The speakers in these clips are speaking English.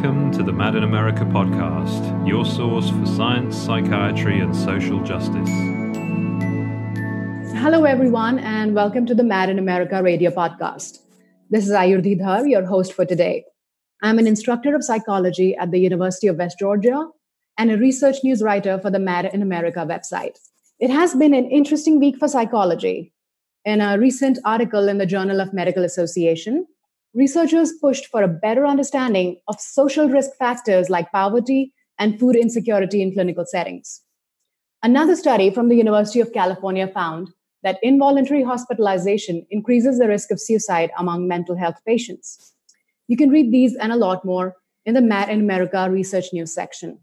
Welcome to the Mad in America podcast, your source for science, psychiatry, and social justice. Hello, everyone, and welcome to the Mad in America radio podcast. This is Ayurdhi Dhar, your host for today. I'm an instructor of psychology at the University of West Georgia and a research news writer for the Mad in America website. It has been an interesting week for psychology. In a recent article in the Journal of Medical Association, researchers pushed for a better understanding of social risk factors like poverty and food insecurity in clinical settings. Another study from the University of California found that involuntary hospitalization increases the risk of suicide among mental health patients. You can read these and a lot more in the Mad in America Research News section.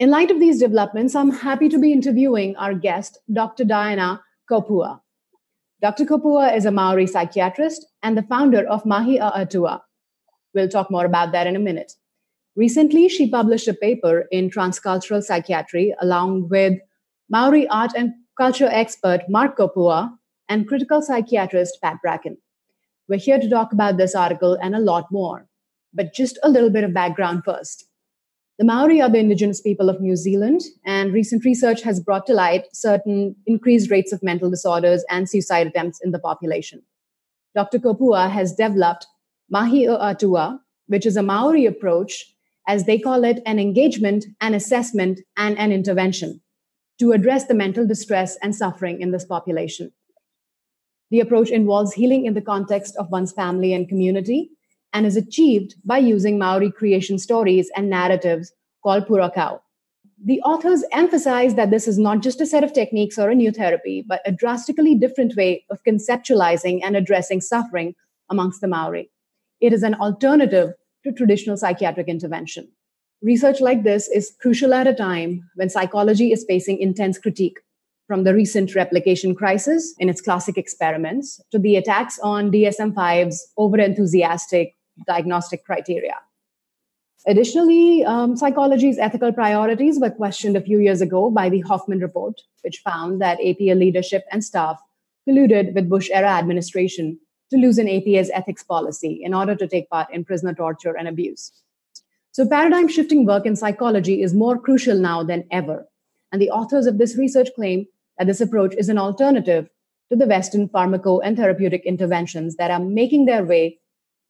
In light of these developments, I'm happy to be interviewing our guest, Dr. Diana Kopua. Dr. Kopua is a Maori psychiatrist and the founder of Mahi a Atua. We'll talk more about that in a minute. Recently, she published a paper in Transcultural Psychiatry along with Maori art and culture expert Mark Kopua and critical psychiatrist Pat Bracken. We're here to talk about this article and a lot more, but just a little bit of background first. The Maori are the indigenous people of New Zealand, and recent research has brought to light certain increased rates of mental disorders and suicide attempts in the population. Dr. Kopua has developed Mahi a Atua, which is a Maori approach, as they call it, an engagement, an assessment, and an intervention to address the mental distress and suffering in this population. The approach involves healing in the context of one's family and community and is achieved by using Maori creation stories and narratives called Purakau. The authors emphasize that this is not just a set of techniques or a new therapy, but a drastically different way of conceptualizing and addressing suffering amongst the Maori. It is an alternative to traditional psychiatric intervention. Research like this is crucial at a time when psychology is facing intense critique, from the recent replication crisis in its classic experiments to the attacks on DSM 5's overenthusiastic diagnostic criteria. Additionally, um, psychology's ethical priorities were questioned a few years ago by the Hoffman Report, which found that APA leadership and staff colluded with Bush era administration to loosen APA's ethics policy in order to take part in prisoner torture and abuse. So, paradigm shifting work in psychology is more crucial now than ever. And the authors of this research claim that this approach is an alternative to the Western pharmaco and therapeutic interventions that are making their way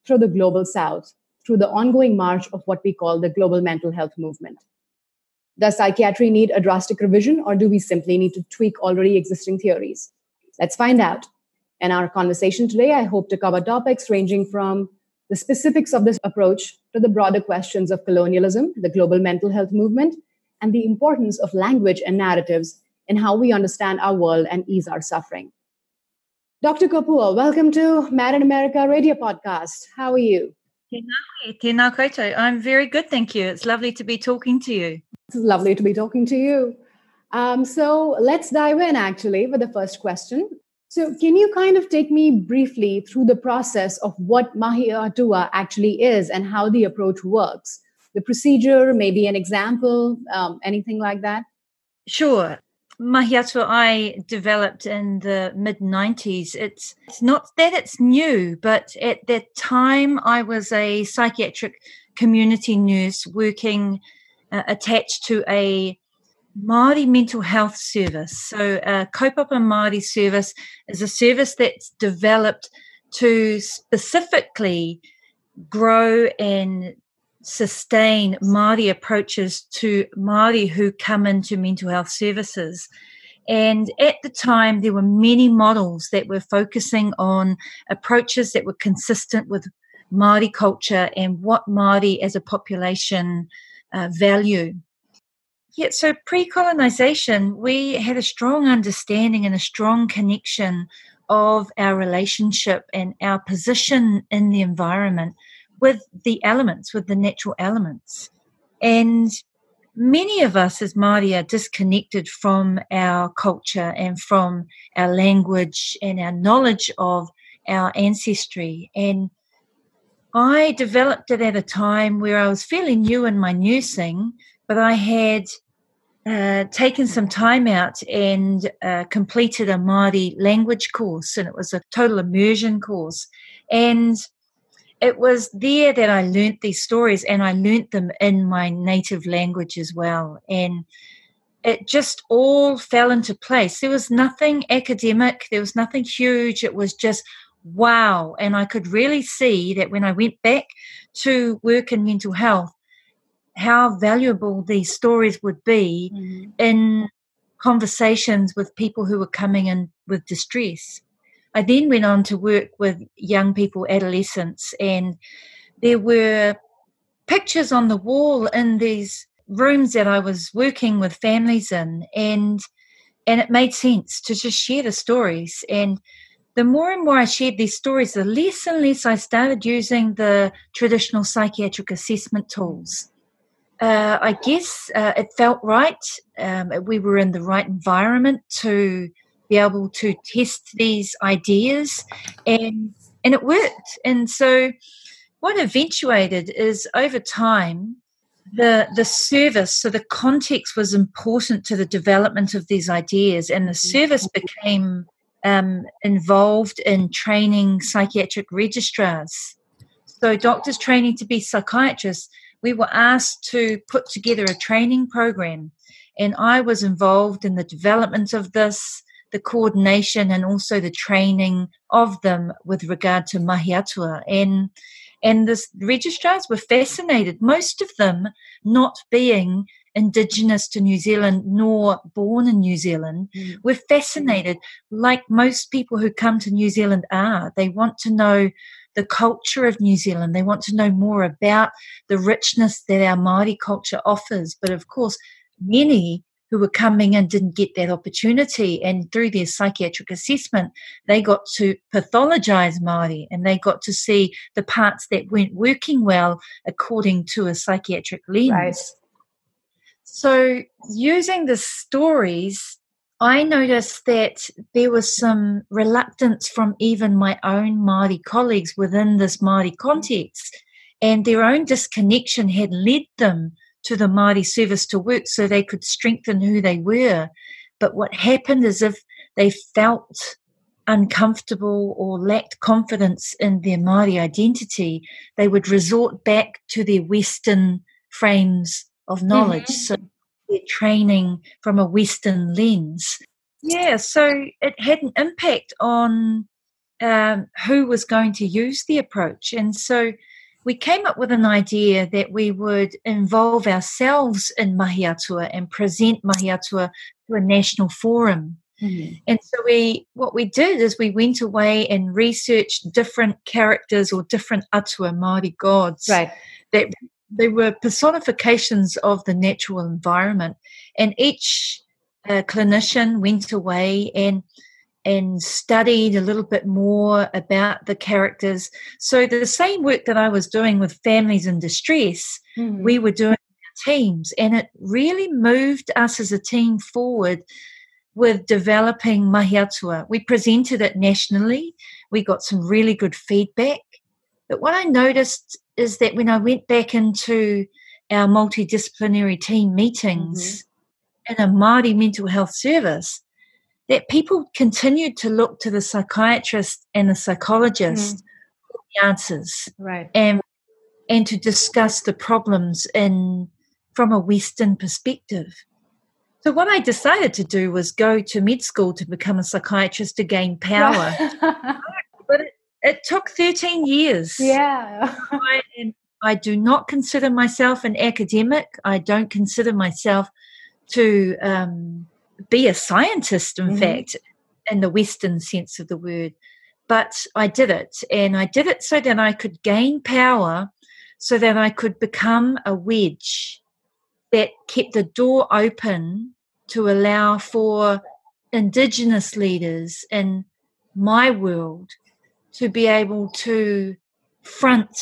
through the global south through the ongoing march of what we call the global mental health movement. Does psychiatry need a drastic revision, or do we simply need to tweak already existing theories? Let's find out. In our conversation today, I hope to cover topics ranging from the specifics of this approach to the broader questions of colonialism, the global mental health movement, and the importance of language and narratives in how we understand our world and ease our suffering. Dr. Kopua, welcome to Mad in America radio podcast. How are you? Tēnā koutou. I'm very good, thank you. It's lovely to be talking to you. It's lovely to be talking to you. Um, so let's dive in actually with the first question. So, can you kind of take me briefly through the process of what Mahi Atua actually is and how the approach works? The procedure, maybe an example, um, anything like that? Sure. Mahi Atua I developed in the mid 90s. It's, it's not that it's new, but at that time I was a psychiatric community nurse working uh, attached to a Māori mental health service. So, a Kaupapa Māori service is a service that's developed to specifically grow and sustain Māori approaches to Māori who come into mental health services. And at the time, there were many models that were focusing on approaches that were consistent with Māori culture and what Māori as a population uh, value. Yeah, so pre colonization, we had a strong understanding and a strong connection of our relationship and our position in the environment with the elements, with the natural elements. And many of us as Māori are disconnected from our culture and from our language and our knowledge of our ancestry. And I developed it at a time where I was fairly new in my nursing, but I had uh, taken some time out and uh, completed a Māori language course, and it was a total immersion course. And it was there that I learnt these stories and I learnt them in my native language as well. And it just all fell into place. There was nothing academic, there was nothing huge. It was just wow. And I could really see that when I went back to work in mental health, how valuable these stories would be mm-hmm. in conversations with people who were coming in with distress. I then went on to work with young people, adolescents, and there were pictures on the wall in these rooms that I was working with families in, and and it made sense to just share the stories. And the more and more I shared these stories, the less and less I started using the traditional psychiatric assessment tools. Uh, I guess uh, it felt right. Um, we were in the right environment to be able to test these ideas and and it worked. And so what eventuated is over time the the service so the context was important to the development of these ideas and the service became um, involved in training psychiatric registrars. So doctors training to be psychiatrists we were asked to put together a training program and i was involved in the development of this the coordination and also the training of them with regard to mahi atua. And, and the registrars were fascinated, most of them not being indigenous to New Zealand nor born in New Zealand mm. were fascinated, like most people who come to New Zealand are. They want to know the culture of New Zealand. They want to know more about the richness that our Māori culture offers. But of course, many who were coming and didn't get that opportunity. And through their psychiatric assessment, they got to pathologize Māori and they got to see the parts that weren't working well according to a psychiatric lens. Right. So, using the stories, I noticed that there was some reluctance from even my own Māori colleagues within this Māori context, and their own disconnection had led them to the Māori service to work so they could strengthen who they were. But what happened is if they felt uncomfortable or lacked confidence in their Māori identity, they would resort back to their Western frames of knowledge. Mm-hmm. So their training from a Western lens. Yeah, so it had an impact on um, who was going to use the approach. And so we came up with an idea that we would involve ourselves in mahi atua and present mahi atua to a national forum. Mm-hmm. And so we, what we did is we went away and researched different characters or different atua Māori gods. Right. That they were personifications of the natural environment. And each uh, clinician went away and and studied a little bit more about the characters. So the same work that I was doing with families in distress, mm-hmm. we were doing teams, and it really moved us as a team forward with developing mahi atua. We presented it nationally. We got some really good feedback. But what I noticed is that when I went back into our multidisciplinary team meetings mm-hmm. in a Māori mental health service, that people continued to look to the psychiatrist and the psychologist mm. for the answers. Right. And and to discuss the problems in from a Western perspective. So what I decided to do was go to med school to become a psychiatrist to gain power. but it, it, took 13 years. Yeah. I, I do not consider myself an academic. I don't consider myself to um, be a scientist, in mm-hmm. fact, in the Western sense of the word. But I did it, and I did it so that I could gain power, so that I could become a wedge that kept the door open to allow for Indigenous leaders in my world to be able to front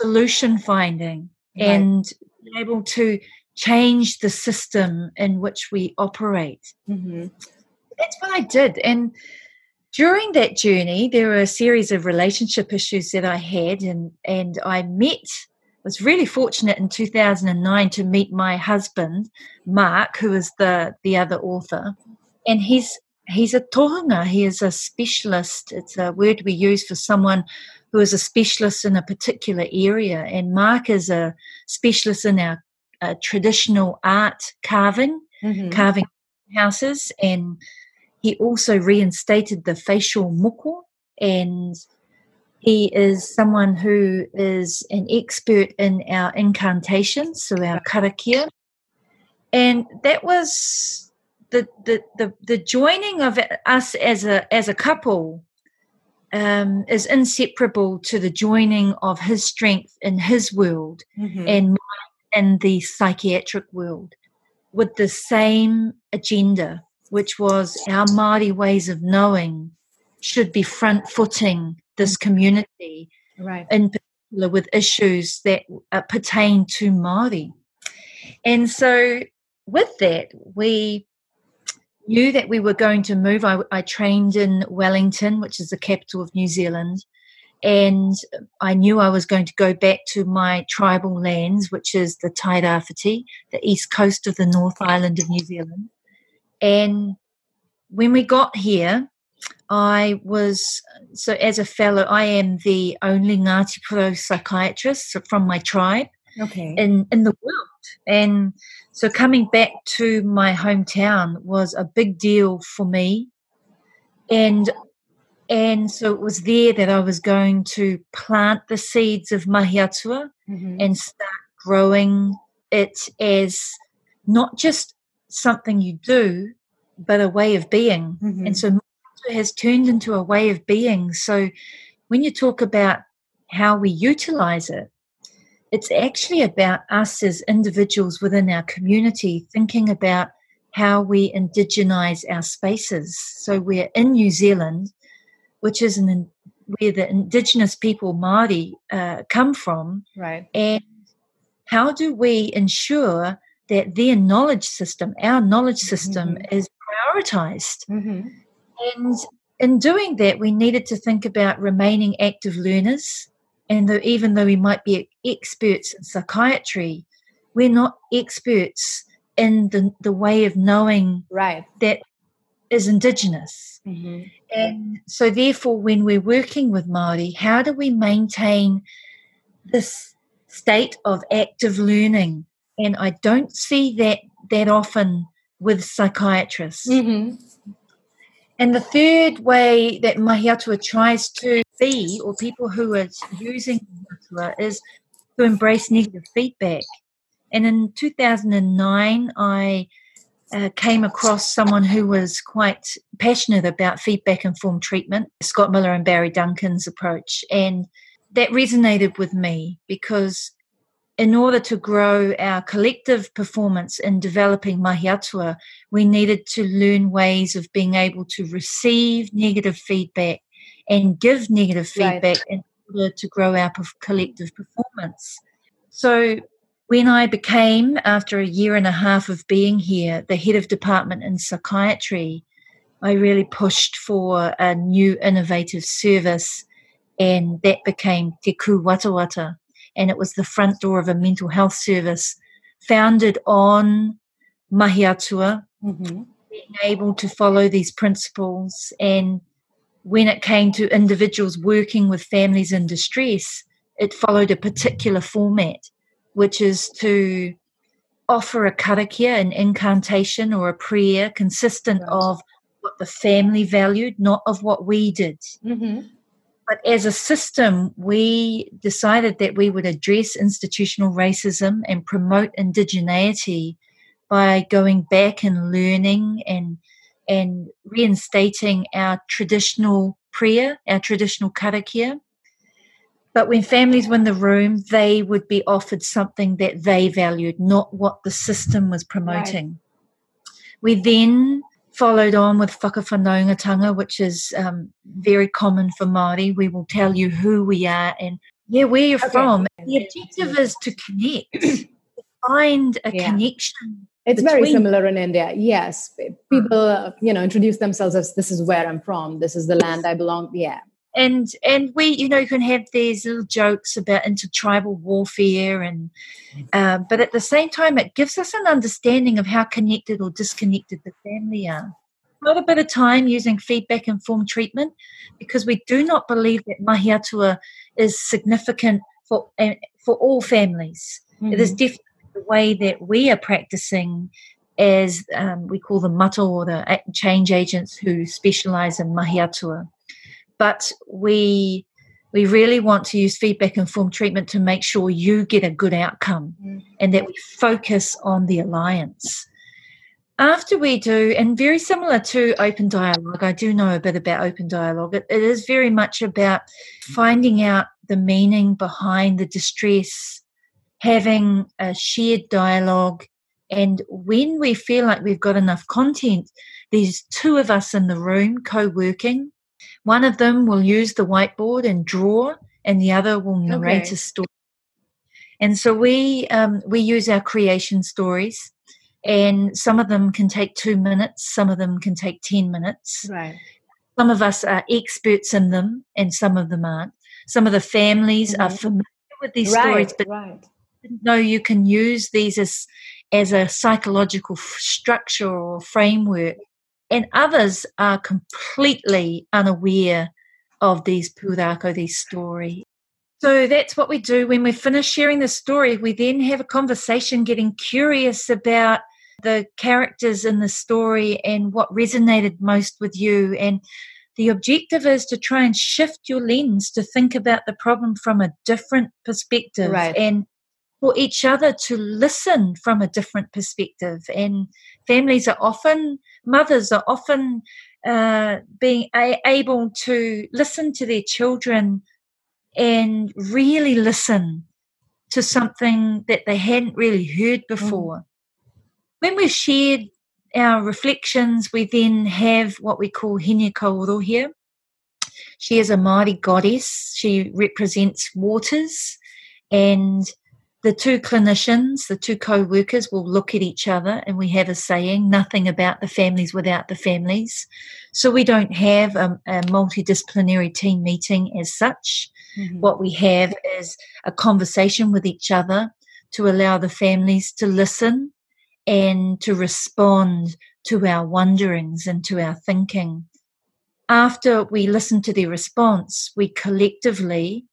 solution finding right. and be able to change the system in which we operate. Mm-hmm. That's what I did. And during that journey, there were a series of relationship issues that I had, and, and I met, was really fortunate in 2009 to meet my husband, Mark, who is the, the other author. And he's he's a tohunga. He is a specialist. It's a word we use for someone who is a specialist in a particular area. And Mark is a specialist in our uh, traditional art carving, mm-hmm. carving houses, and he also reinstated the facial moko and he is someone who is an expert in our incantations, so our karakia. And that was the, the, the, the joining of us as a, as a couple um, is inseparable to the joining of his strength in his world mm-hmm. and in the psychiatric world with the same agenda, which was our Māori ways of knowing should be front footing this community, right. in particular with issues that uh, pertain to Māori. And so, with that, we knew that we were going to move. I, I trained in Wellington, which is the capital of New Zealand, and I knew I was going to go back to my tribal lands, which is the Tairāwhiti, the east coast of the North Island of New Zealand. And when we got here, I was so as a fellow, I am the only Ngāti Porou psychiatrist from my tribe okay. in in the world, and so coming back to my hometown was a big deal for me, and and so it was there that I was going to plant the seeds of Mahiatua mm-hmm. and start growing it as not just something you do, but a way of being. Mm-hmm. And so has turned into a way of being. So when you talk about how we utilize it, it's actually about us as individuals within our community thinking about how we indigenize our spaces. So we're in New Zealand, which is an, where the indigenous people Māori uh, come from, right? And how do we ensure that their knowledge system, our knowledge system, mm-hmm. is prioritized? Mm-hmm. And in doing that, we needed to think about remaining active learners. And though, even though we might be experts in psychiatry, we're not experts in the, the way of knowing right. that is indigenous. Mm-hmm. And so, therefore, when we're working with Māori, how do we maintain this state of active learning? And I don't see that that often with psychiatrists. Mm-hmm. And the third way that Mahiatua tries to be, or people who are using Mahiatua, is to embrace negative feedback. And in 2009, I uh, came across someone who was quite passionate about feedback informed treatment, Scott Miller and Barry Duncan's approach. And that resonated with me because in order to grow our collective performance in developing Mahiatua, we needed to learn ways of being able to receive negative feedback and give negative feedback right. in order to grow our collective performance. So, when I became, after a year and a half of being here, the head of department in psychiatry, I really pushed for a new innovative service, and that became Te Kūwatawata and it was the front door of a mental health service founded on Mahiatua, mm-hmm. being able to follow these principles. And when it came to individuals working with families in distress, it followed a particular format, which is to offer a karakia, an incantation or a prayer consistent right. of what the family valued, not of what we did. Mm-hmm. But as a system, we decided that we would address institutional racism and promote indigeneity by going back and learning and and reinstating our traditional prayer, our traditional karakia. But when families were in the room, they would be offered something that they valued, not what the system was promoting. Right. We then followed on with whakawhanaungatanga, which is um, very common for Māori. We will tell you who we are and yeah, where you're okay. from. The objective is to connect, find a yeah. connection. It's very similar in India. Yes, people, uh, you know, introduce themselves as "This is where I'm from. This is the land I belong." Yeah, and and we you know you can have these little jokes about intertribal warfare and uh, but at the same time it gives us an understanding of how connected or disconnected the family are quite a bit of time using feedback informed treatment because we do not believe that mahi atua is significant for eh, for all families. Mm-hmm. It is mm-hmm. definitely the way that we are practicing as um, we call them mato or the change agents who specialize in mahi atua. But we we really want to use feedback informed treatment to make sure you get a good outcome mm-hmm. and that we focus on the alliance after we do, and very similar to open dialogue, I do know a bit about open dialogue. it, it is very much about finding out the meaning behind the distress, having a shared dialogue. And when we feel like we've got enough content, there's two of us in the room co working. One of them will use the whiteboard and draw, and the other will narrate okay. a story. And so we um, we use our creation stories and some of them can take two minutes, some of them can take 10 minutes. Right. Some of us are experts in them, and some of them aren't. Some of the families mm-hmm. are familiar with these right, stories, but right. no, you can use these as as a psychological structure or framework, and others are completely unaware of these pūrākau, these stories. So that's what we do when we finish sharing the story. We then have a conversation, getting curious about the characters in the story and what resonated most with you. And the objective is to try and shift your lens to think about the problem from a different perspective right. and for each other to listen from a different perspective. And families are often, mothers are often uh, being a- able to listen to their children and really listen to something that they hadn't really heard mm. before. Mm when we've shared our reflections, we then have what we call Hine here. She is a Māori goddess. She represents waters and the two clinicians, the two co-workers will look at each other and we have a saying, nothing about the families without the families. So we don't have a, a multidisciplinary team meeting as such. Mm-hmm. What we have is a conversation with each other to allow the families to listen and to respond to our wonderings and to our thinking. After we listen to their response, we collectively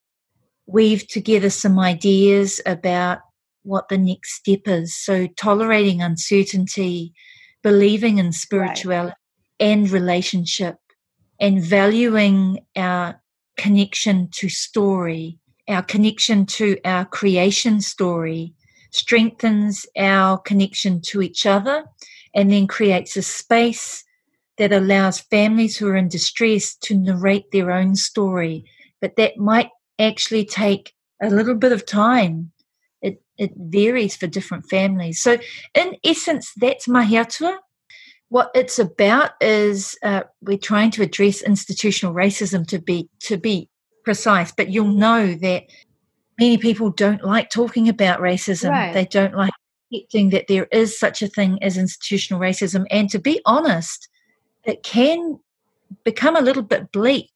weave together some ideas about what the next step is. So, tolerating uncertainty, believing in spirituality right. and relationship, and valuing our connection to story, our connection to our creation story, strengthens our connection to each other and then creates a space that allows families who are in distress to narrate their own story. But that might actually take a little bit of time. It, it varies for different families. So, in essence, that's mahi atua. What it's about is uh, we're trying to address institutional racism to be to be precise. But you'll know that many people don't like talking about racism. Right. They don't like accepting that there is such a thing as institutional racism. And to be honest, it can become a little bit bleak.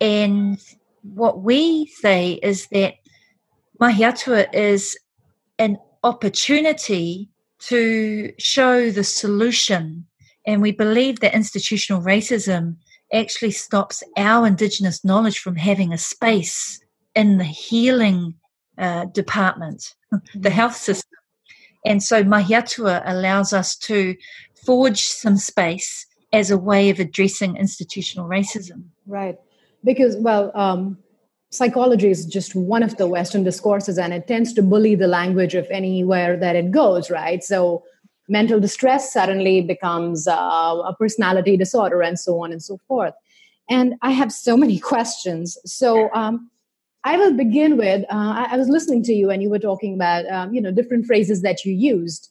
And what we say is that mahi atua is an opportunity to show the solution. And we believe that institutional racism actually stops our Indigenous knowledge from having a space in the healing uh, department, the mm-hmm. health system. And so mahi atua allows us to forge some space as a way of addressing institutional racism. Right. Because, well, um, psychology is just one of the Western discourses and it tends to bully the language of anywhere that it goes, right? So mental distress suddenly becomes uh, a personality disorder and so on and so forth. And I have so many questions. So, um, I will begin with uh, I, was listening to you and you were talking about um, you know different phrases that you used.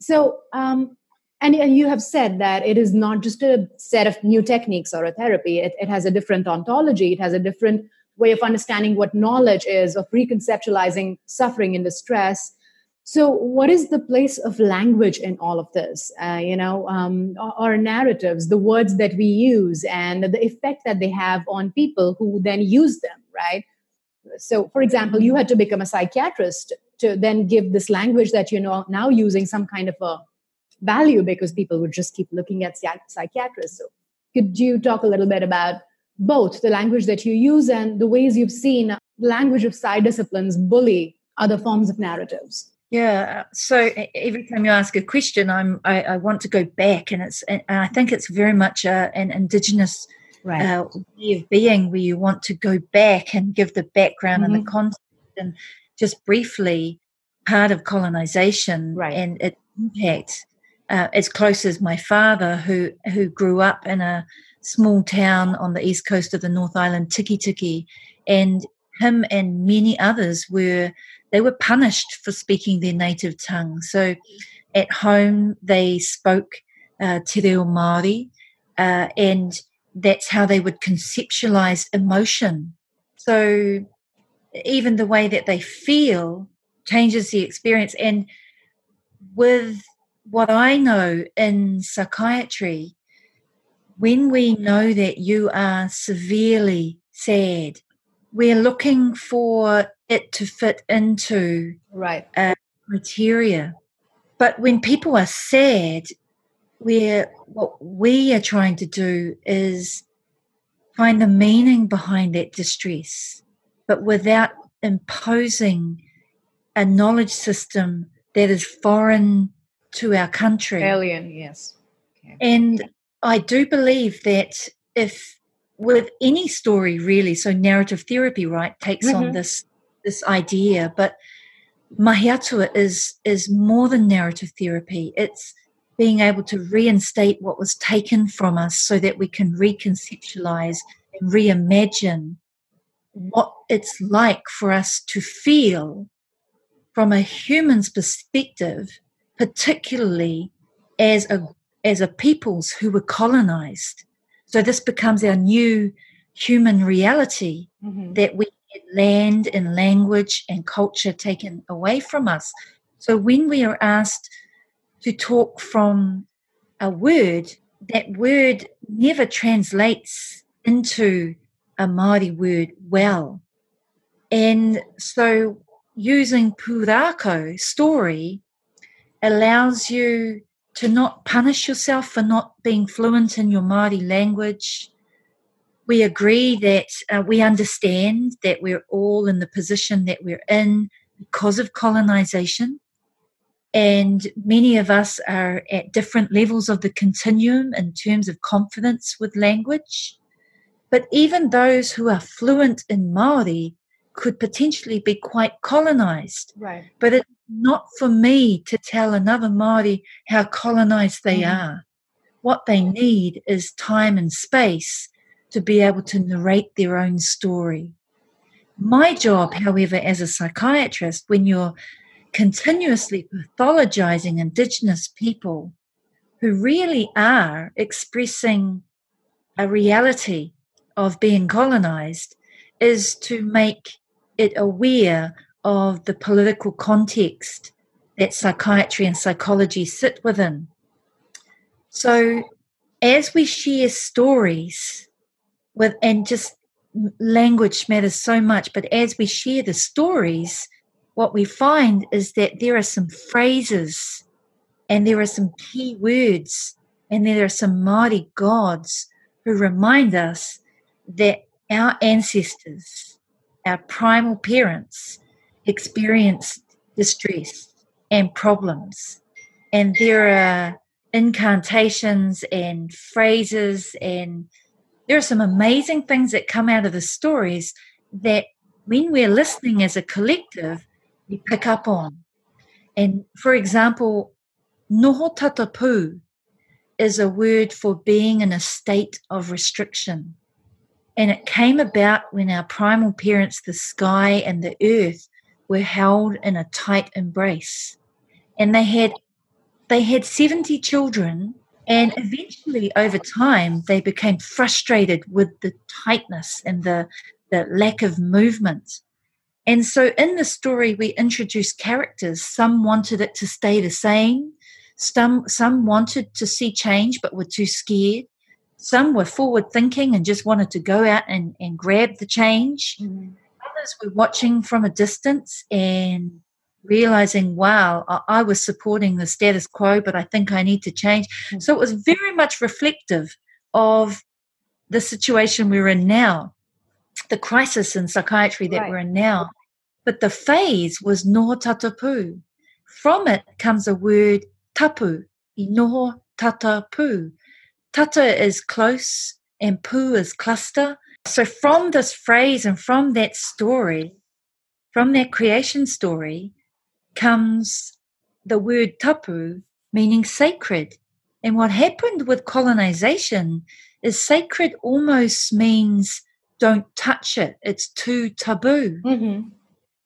So um, and, and you have said that it is not just a set of new techniques or a therapy. It, it has a different ontology. It has a different way of understanding what knowledge is, of reconceptualizing suffering and distress. So, what is the place of language in all of this? Uh, you know, um, our narratives, the words that we use, and the effect that they have on people who then use them, right? so for example you had to become a psychiatrist to then give this language that you're now using some kind of a value because people would just keep looking at psychiatrists. So, could you talk a little bit about both the language that you use and the ways you've seen language of psy disciplines bully other forms of narratives? Yeah. So every time you ask a question, I'm I, I want to go back, and it's and I think it's very much a, an indigenous right. uh, way of being where you want to go back and give the background mm-hmm. and the mm-hmm. context, and just briefly part of colonization right. and its impact. Uh, as close as my father, who who grew up in a small town on the east coast of the North Island, Tikitiki, and him and many others were they were punished for speaking their native tongue. So at home they spoke uh, Te Reo Māori, uh, and that's how they would conceptualize emotion. So even the way that they feel changes the experience. And with what I know in psychiatry, when we know that you are severely sad, we're looking for it to fit into right uh, criteria. But when people are sad, we're what we are trying to do is find the meaning behind that distress, but without imposing a knowledge system that is foreign to our country. Alien, yes. Okay. And I do believe that if with any story really, so narrative therapy, right, takes mm-hmm. on this this idea, but Mahi Atua is is more than narrative therapy. It's being able to reinstate what was taken from us so that we can reconceptualize and reimagine what it's like for us to feel from a human's perspective, particularly as a as a peoples who were colonized. So this becomes our new human reality mm-hmm. that we get land and language and culture taken away from us. So when we are asked to talk from a word, that word never translates into a Māori word well. And so using Pūrākau story allows you to not punish yourself for not being fluent in your Māori language. We agree that uh, we understand that we're all in the position that we're in because of colonization. And many of us are at different levels of the continuum in terms of confidence with language. But even those who are fluent in Māori could potentially be quite colonized. Right. But it's not for me to tell another Māori how colonized they mm. are. What they need is time and space to be able to narrate their own story. My job, however, as a psychiatrist, when you're continuously pathologizing Indigenous people who really are expressing a reality of being colonized, is to make it aware of the political context that psychiatry and psychology sit within. So, as we share stories with, and just language matters so much, but as we share the stories, what we find is that there are some phrases and there are some key words and there are some Māori gods who remind us that our ancestors our primal parents experienced distress and problems. And there are incantations and phrases, and there are some amazing things that come out of the stories that when we're listening as a collective, we pick up on. And for example, noho tatapu is a word for being in a state of restriction. And it came about when our primal parents, the sky and the earth, were held in a tight embrace. And they had they had 70 children and eventually over time they became frustrated with the tightness and the, the lack of movement. And so in the story we introduced characters. Some wanted it to stay the same. Some some wanted to see change but were too scared. Some were forward thinking and just wanted to go out and, and grab the change. Mm-hmm. Others were watching from a distance and realizing, wow, I, was supporting the status quo, but I think I need to change. Mm-hmm. So it was very much reflective of the situation we're in now, the crisis in psychiatry that right. we're in now. But the phase was no tatapu. From it comes a word tapu, inoho tatapu. Tata is close and pu is cluster. So from this phrase and from that story, from that creation story, comes the word tapu, meaning sacred. And what happened with colonization is sacred almost means don't touch it, it's too taboo. Mm-hmm.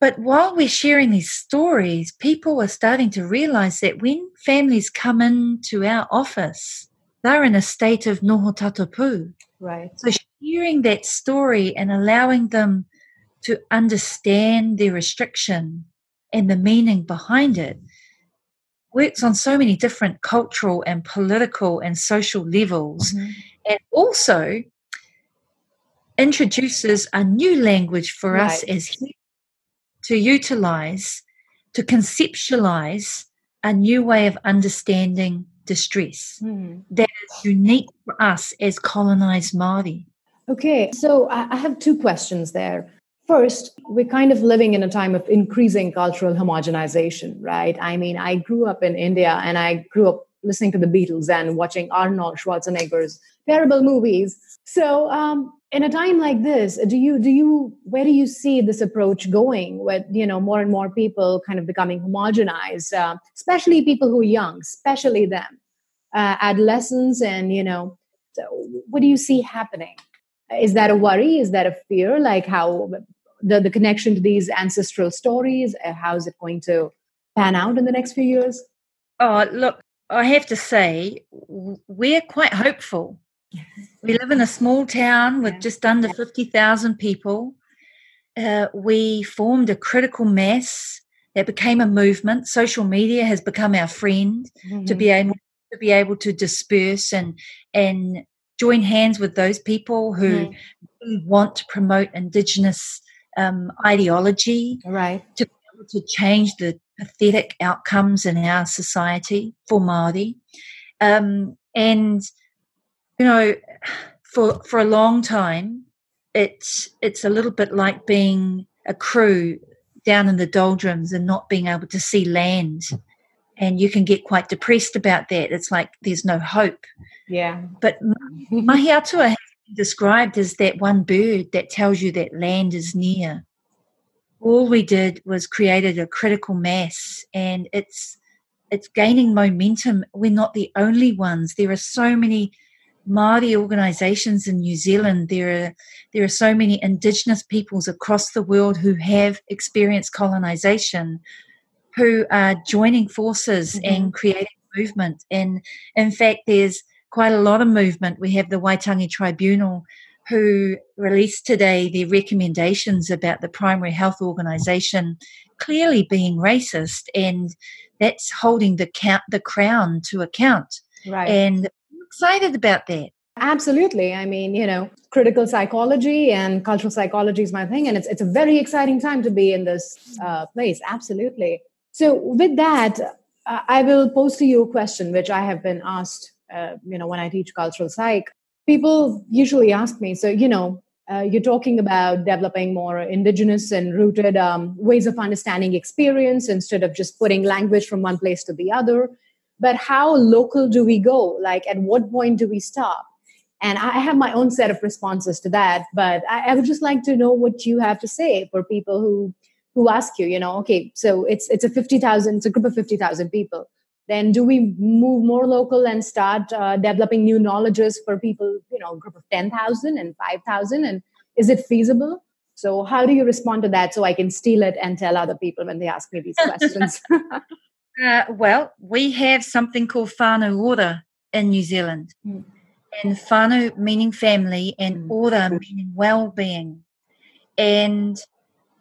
But while we're sharing these stories, people are starting to realize that when families come into our office, they're in a state of noho tatapu. Right. So sharing that story and allowing them to understand their restriction and the meaning behind it works on so many different cultural and political and social levels mm-hmm. and also introduces a new language for right. us as humans to utilize to conceptualize a new way of understanding distress mm. that is unique for us as colonized Māori. Okay, so I have two questions there. First, we're kind of living in a time of increasing cultural homogenization, right? I mean, I grew up in India and I grew up listening to the Beatles and watching Arnold Schwarzenegger's terrible movies. So, um, in a time like this, do you do you where do you see this approach going? With you know more and more people kind of becoming homogenized, uh, especially people who are young, especially them, uh, adolescents, and you know, so what do you see happening? Is that a worry? Is that a fear? Like how the, the connection to these ancestral stories uh, how is it going to pan out in the next few years oh look i have to say we're quite hopeful we live in a small town with just under 50,000 people uh, we formed a critical mass that became a movement social media has become our friend mm-hmm. to be able to be able to disperse and and join hands with those people who mm. want to promote indigenous um, ideology right. to be able to change the pathetic outcomes in our society for Māori. Um, and, you know, for, for a long time, it's, it's a little bit like being a crew down in the doldrums and not being able to see land. And you can get quite depressed about that. It's like there's no hope. Yeah. But Mahi Atua described as that one bird that tells you that land is near. All we did was created a critical mass and it's it's gaining momentum. We're not the only ones. There are so many Māori organisations in New Zealand. There are there are so many Indigenous peoples across the world who have experienced colonisation, who are joining forces mm-hmm. and creating movement. And in fact, there's quite a lot of movement. We have the Waitangi Tribunal who released today their recommendations about the primary health organisation clearly being racist, and that's holding the count, the crown to account. Right. And I'm excited about that. Absolutely. I mean, you know, critical psychology and cultural psychology is my thing, and it's it's a very exciting time to be in this uh, place. Absolutely. So, with that, uh, I will pose to you a question which I have been asked uh, you know, when I teach cultural psych, people usually ask me, so, you know, uh, you're talking about developing more indigenous and rooted um, ways of understanding experience instead of just putting language from one place to the other. But how local do we go? Like, at what point do we stop? And I have my own set of responses to that, but I, I would just like to know what you have to say for people who who ask you, you know, okay, so it's it's a fifty thousand, it's a group of fifty thousand people. Then do we move more local and start uh, developing new knowledges for people you know a group of 10000 and 5000 and is it feasible? So how do you respond to that so i can steal it and tell other people when they ask me these questions? Uh, well we have something called whānau ora in new zealand. Mm. and whānau meaning family and mm. ora meaning well-being. And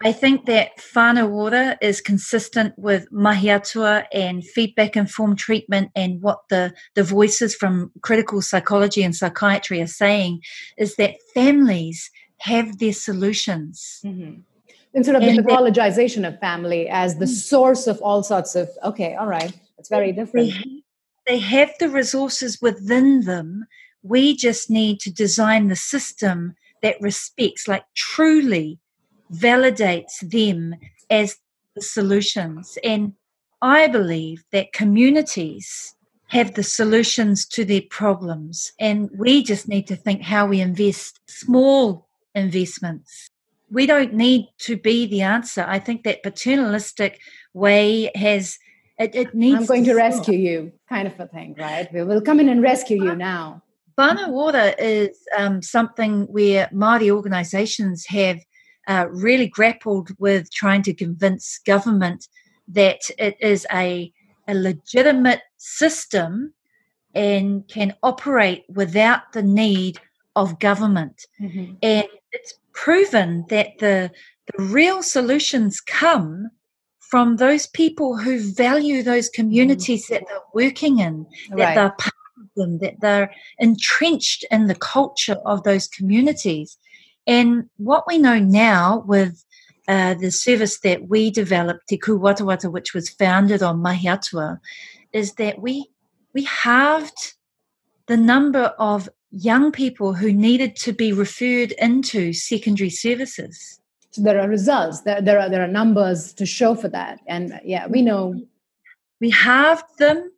I think that whānau ora is consistent with mahi atua and feedback informed treatment and what the, the voices from critical psychology and psychiatry are saying is that families have their solutions. Mm-hmm. instead of and the mythologization of family as the mm. source of all sorts of okay all right it's very different they have the resources within them we just need to design the system that respects like truly validates them as the solutions and i believe that communities have the solutions to their problems and we just need to think how we invest small investments we don't need to be the answer. I think that paternalistic way has it, it needs. I'm going to, to rescue you, kind of a thing, right? We will come in and rescue you now. Whānau Ora is um, something where Māori organisations have uh, really grappled with trying to convince government that it is a, a legitimate system and can operate without the need of government. Mm-hmm. And it's proven that the the real solutions come from those people who value those communities mm. that they're working in, that right. they're part of them, that they're entrenched in the culture of those communities. And what we know now with uh, the service that we developed, Te Kūwatawata, which was founded on Mahi Atua, is that we we halved the number of young people who needed to be referred into secondary services. So there are results. There, there are there are numbers to show for that, and yeah, we know we halved them.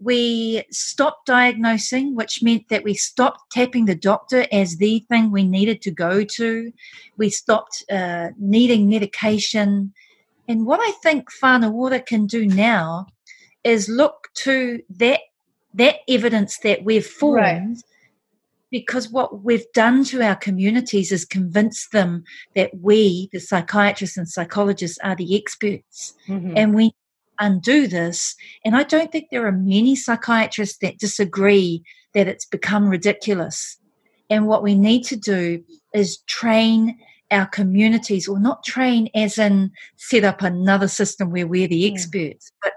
We stopped diagnosing, which meant that we stopped tapping the doctor as the thing we needed to go to. We stopped uh, needing medication. And what I think Whānau Ora can do now is look to that that evidence that we've formed right because what we've done to our communities is convince them that we, the psychiatrists and psychologists, are the experts. Mm-hmm. And we undo this. And I don't think there are many psychiatrists that disagree that it's become ridiculous. And what we need to do is train our communities, or not train as in set up another system where we're the hmm. experts, but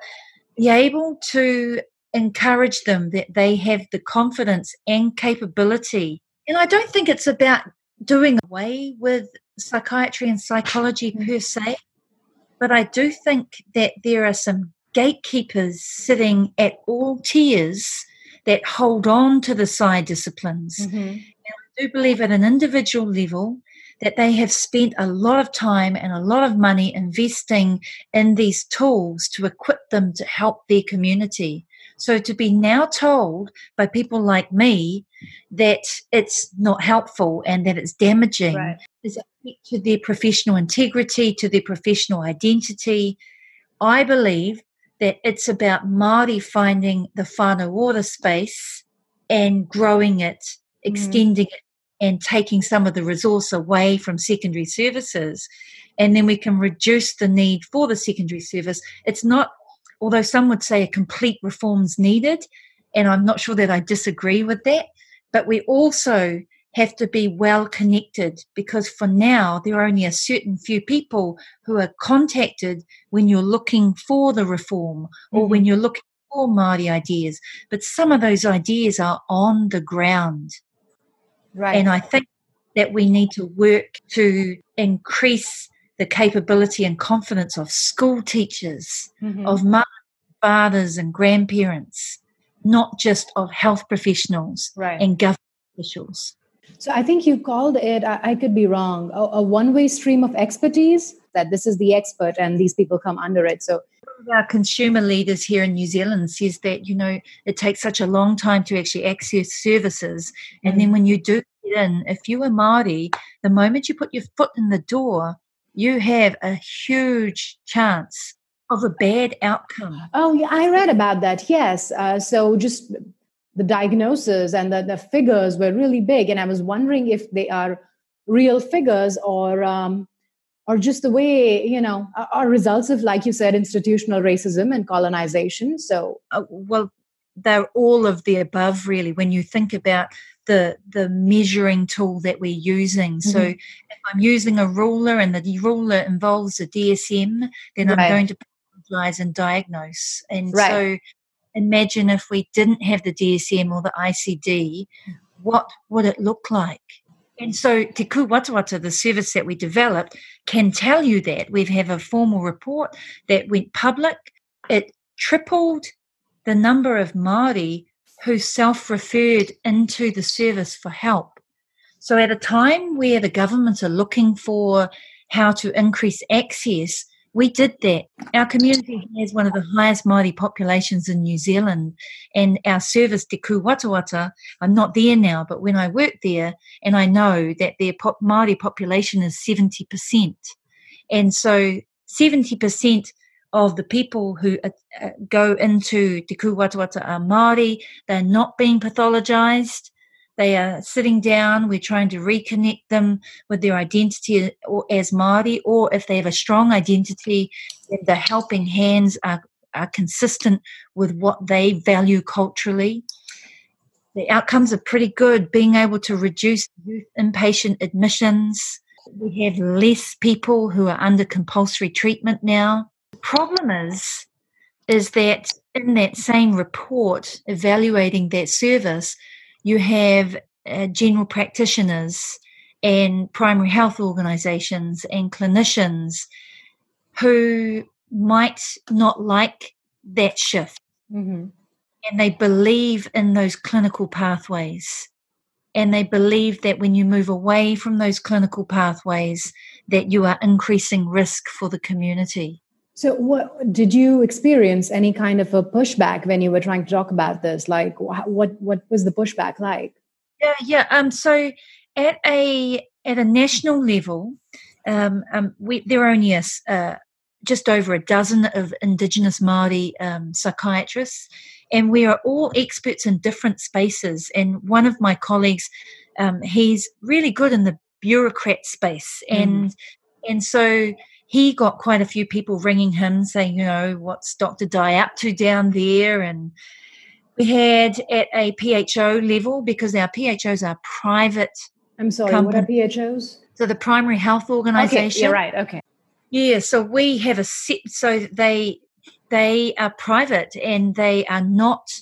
be able to encourage them that they have the confidence and capability. And I don't think it's about doing away with psychiatry and psychology per hmm. se, but I do think that there are some gatekeepers sitting at all tiers that hold on to the psy disciplines. Mm-hmm. And I do believe at an individual level that they have spent a lot of time and a lot of money investing in these tools to equip them to help their community. So to be now told by people like me that it's not helpful and that it's damaging right. is to their professional integrity, to their professional identity. I believe that it's about Māori finding the Whānau Ora space and growing it, mm. extending mm. it, and taking some of the resource away from secondary services. And then we can reduce the need for the secondary service. It's not although some would say a complete reform's needed, and I'm not sure that I disagree with that, but we also have to be well connected because for now there are only a certain few people who are contacted when you're looking for the reform or mm-hmm. when you're looking for Māori ideas. But some of those ideas are on the ground. Right. And I think that we need to work to increase the capability and confidence of school teachers, mm-hmm. of mothers, fathers and grandparents, not just of health professionals right. and government officials. So I think you called it, I, I could be wrong, a, a one way stream of expertise that this is the expert and these people come under it. So our consumer leaders here in New Zealand says that, you know, it takes such a long time to actually access services. And mm-hmm. then when you do get in, if you are Māori, the moment you put your foot in the door, you have a huge chance of a bad outcome. Oh, yeah, I read about that. Yes. Uh, so just the diagnosis and the, the figures were really big. And I was wondering if they are real figures or um, or just the way you know are results of like you said institutional racism and colonization so uh, well they're all of the above really when you think about the the measuring tool that we're using. Mm-hmm. So if I'm using a ruler and the ruler involves a DSM, then right. I'm going to analyze and diagnose. And right. so imagine if we didn't have the DSM or the ICD, what would it look like? And so Te Kūwatawata, the service that we developed, can tell you that. We have a formal report that went public. It tripled the number of Māori who self-referred into the service for help. So at a time where the government are looking for how to increase access, we did that. Our community has one of the highest Māori populations in New Zealand, and our service, Te Kūwatawata, I'm not there now, but when I worked there, and I know that their pop, Māori population is 70%. And so 70% of the people who uh, uh, go into Te Kūwatawata are Māori. They're not being pathologized. They are sitting down. We're trying to reconnect them with their identity as Māori, or if they have a strong identity, the helping hands are, are consistent with what they value culturally. The outcomes are pretty good, being able to reduce youth inpatient admissions. We have less people who are under compulsory treatment now The problem is, is that in that same report evaluating that service, you have uh, general practitioners and primary health organizations and clinicians who might not like that shift. Mm-hmm. And they believe in those clinical pathways. And they believe that when you move away from those clinical pathways, that you are increasing risk for the community. So, what did you experience any kind of a pushback when you were trying to talk about this? Like, what what was the pushback like? Yeah, yeah. Um, so at a at a national level, um, um we there are only a, uh, just over a dozen of Indigenous Maori um, psychiatrists, and we are all experts in different spaces. And one of my colleagues, um, he's really good in the bureaucrat space, and mm. and so he got quite a few people ringing him saying, you know, what's Dr. Dye up to down there? And we had at a PHO level, because our PHOs are private. I'm sorry, company. what are PHOs? So the primary health organization. Okay, you're right. Okay. Yeah, so we have a set, so they they are private and they are not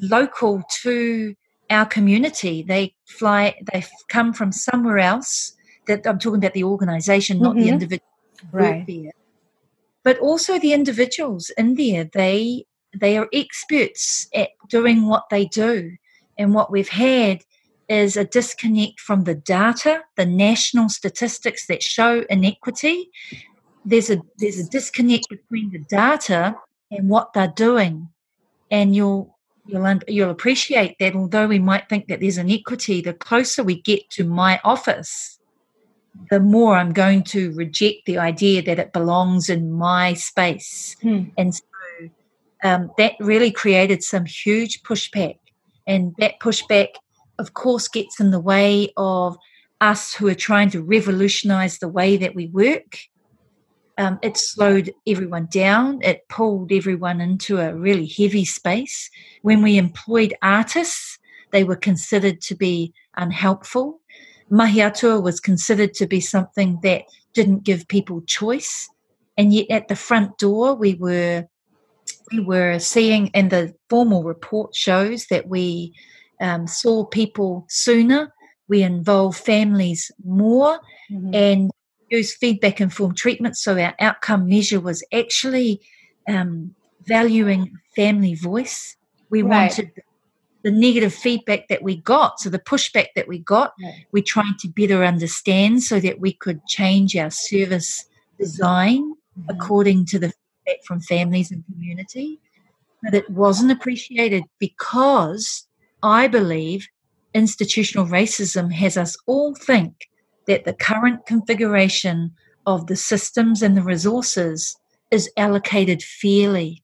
local to our community. They fly, they come from somewhere else. That I'm talking about the organization, not mm-hmm. the individual right. there. But also the individuals in there, they they are experts at doing what they do. And what we've had is a disconnect from the data, the national statistics that show inequity. There's a there's a disconnect between the data and what they're doing. And you'll you'll you'll appreciate that although we might think that there's inequity, the closer we get to my office, the more I'm going to reject the idea that it belongs in my space. Hmm. And so um, that really created some huge pushback. And that pushback, of course, gets in the way of us who are trying to revolutionize the way that we work. Um, it slowed everyone down. It pulled everyone into a really heavy space. When we employed artists, they were considered to be unhelpful mahi atua was considered to be something that didn't give people choice. And yet at the front door, we were we were seeing, and the formal report shows that we um, saw people sooner, we involve families more, mm-hmm. and use feedback informed treatment. So our outcome measure was actually um, valuing family voice. We right. wanted the negative feedback that we got, so the pushback that we got, we tried to better understand so that we could change our service design mm-hmm. according to the feedback from families and community. But it wasn't appreciated because I believe institutional racism has us all think that the current configuration of the systems and the resources is allocated fairly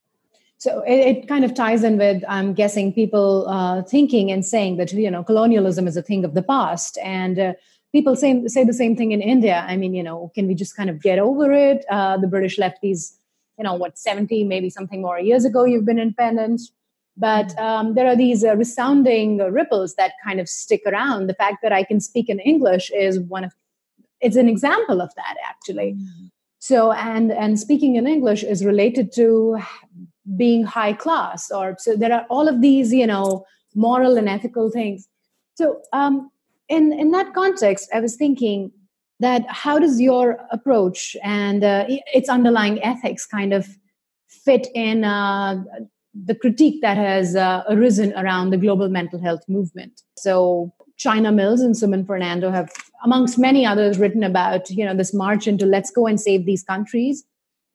so it, it, kind of ties in with i'm guessing people uh, thinking and saying that you know colonialism is a thing of the past. And uh, people say, say the same thing in india. I mean you know can we just kind of get over it? Uh, the british left these you know what 70 maybe something more years ago you've been independent. But mm-hmm. um, there are these uh, resounding ripples that kind of stick around. The fact that i can speak in english is one of it's an example of that actually. Mm-hmm. so and and speaking in english is related to being high class or so there are all of these you know moral and ethical things so um, in in that context, I was thinking that how does your approach and uh, its underlying ethics kind of fit in uh, the critique that has uh, arisen around the global mental health movement? So China Mills and Suman Fernando have, amongst many others, written about you know this march into let's go and save these countries.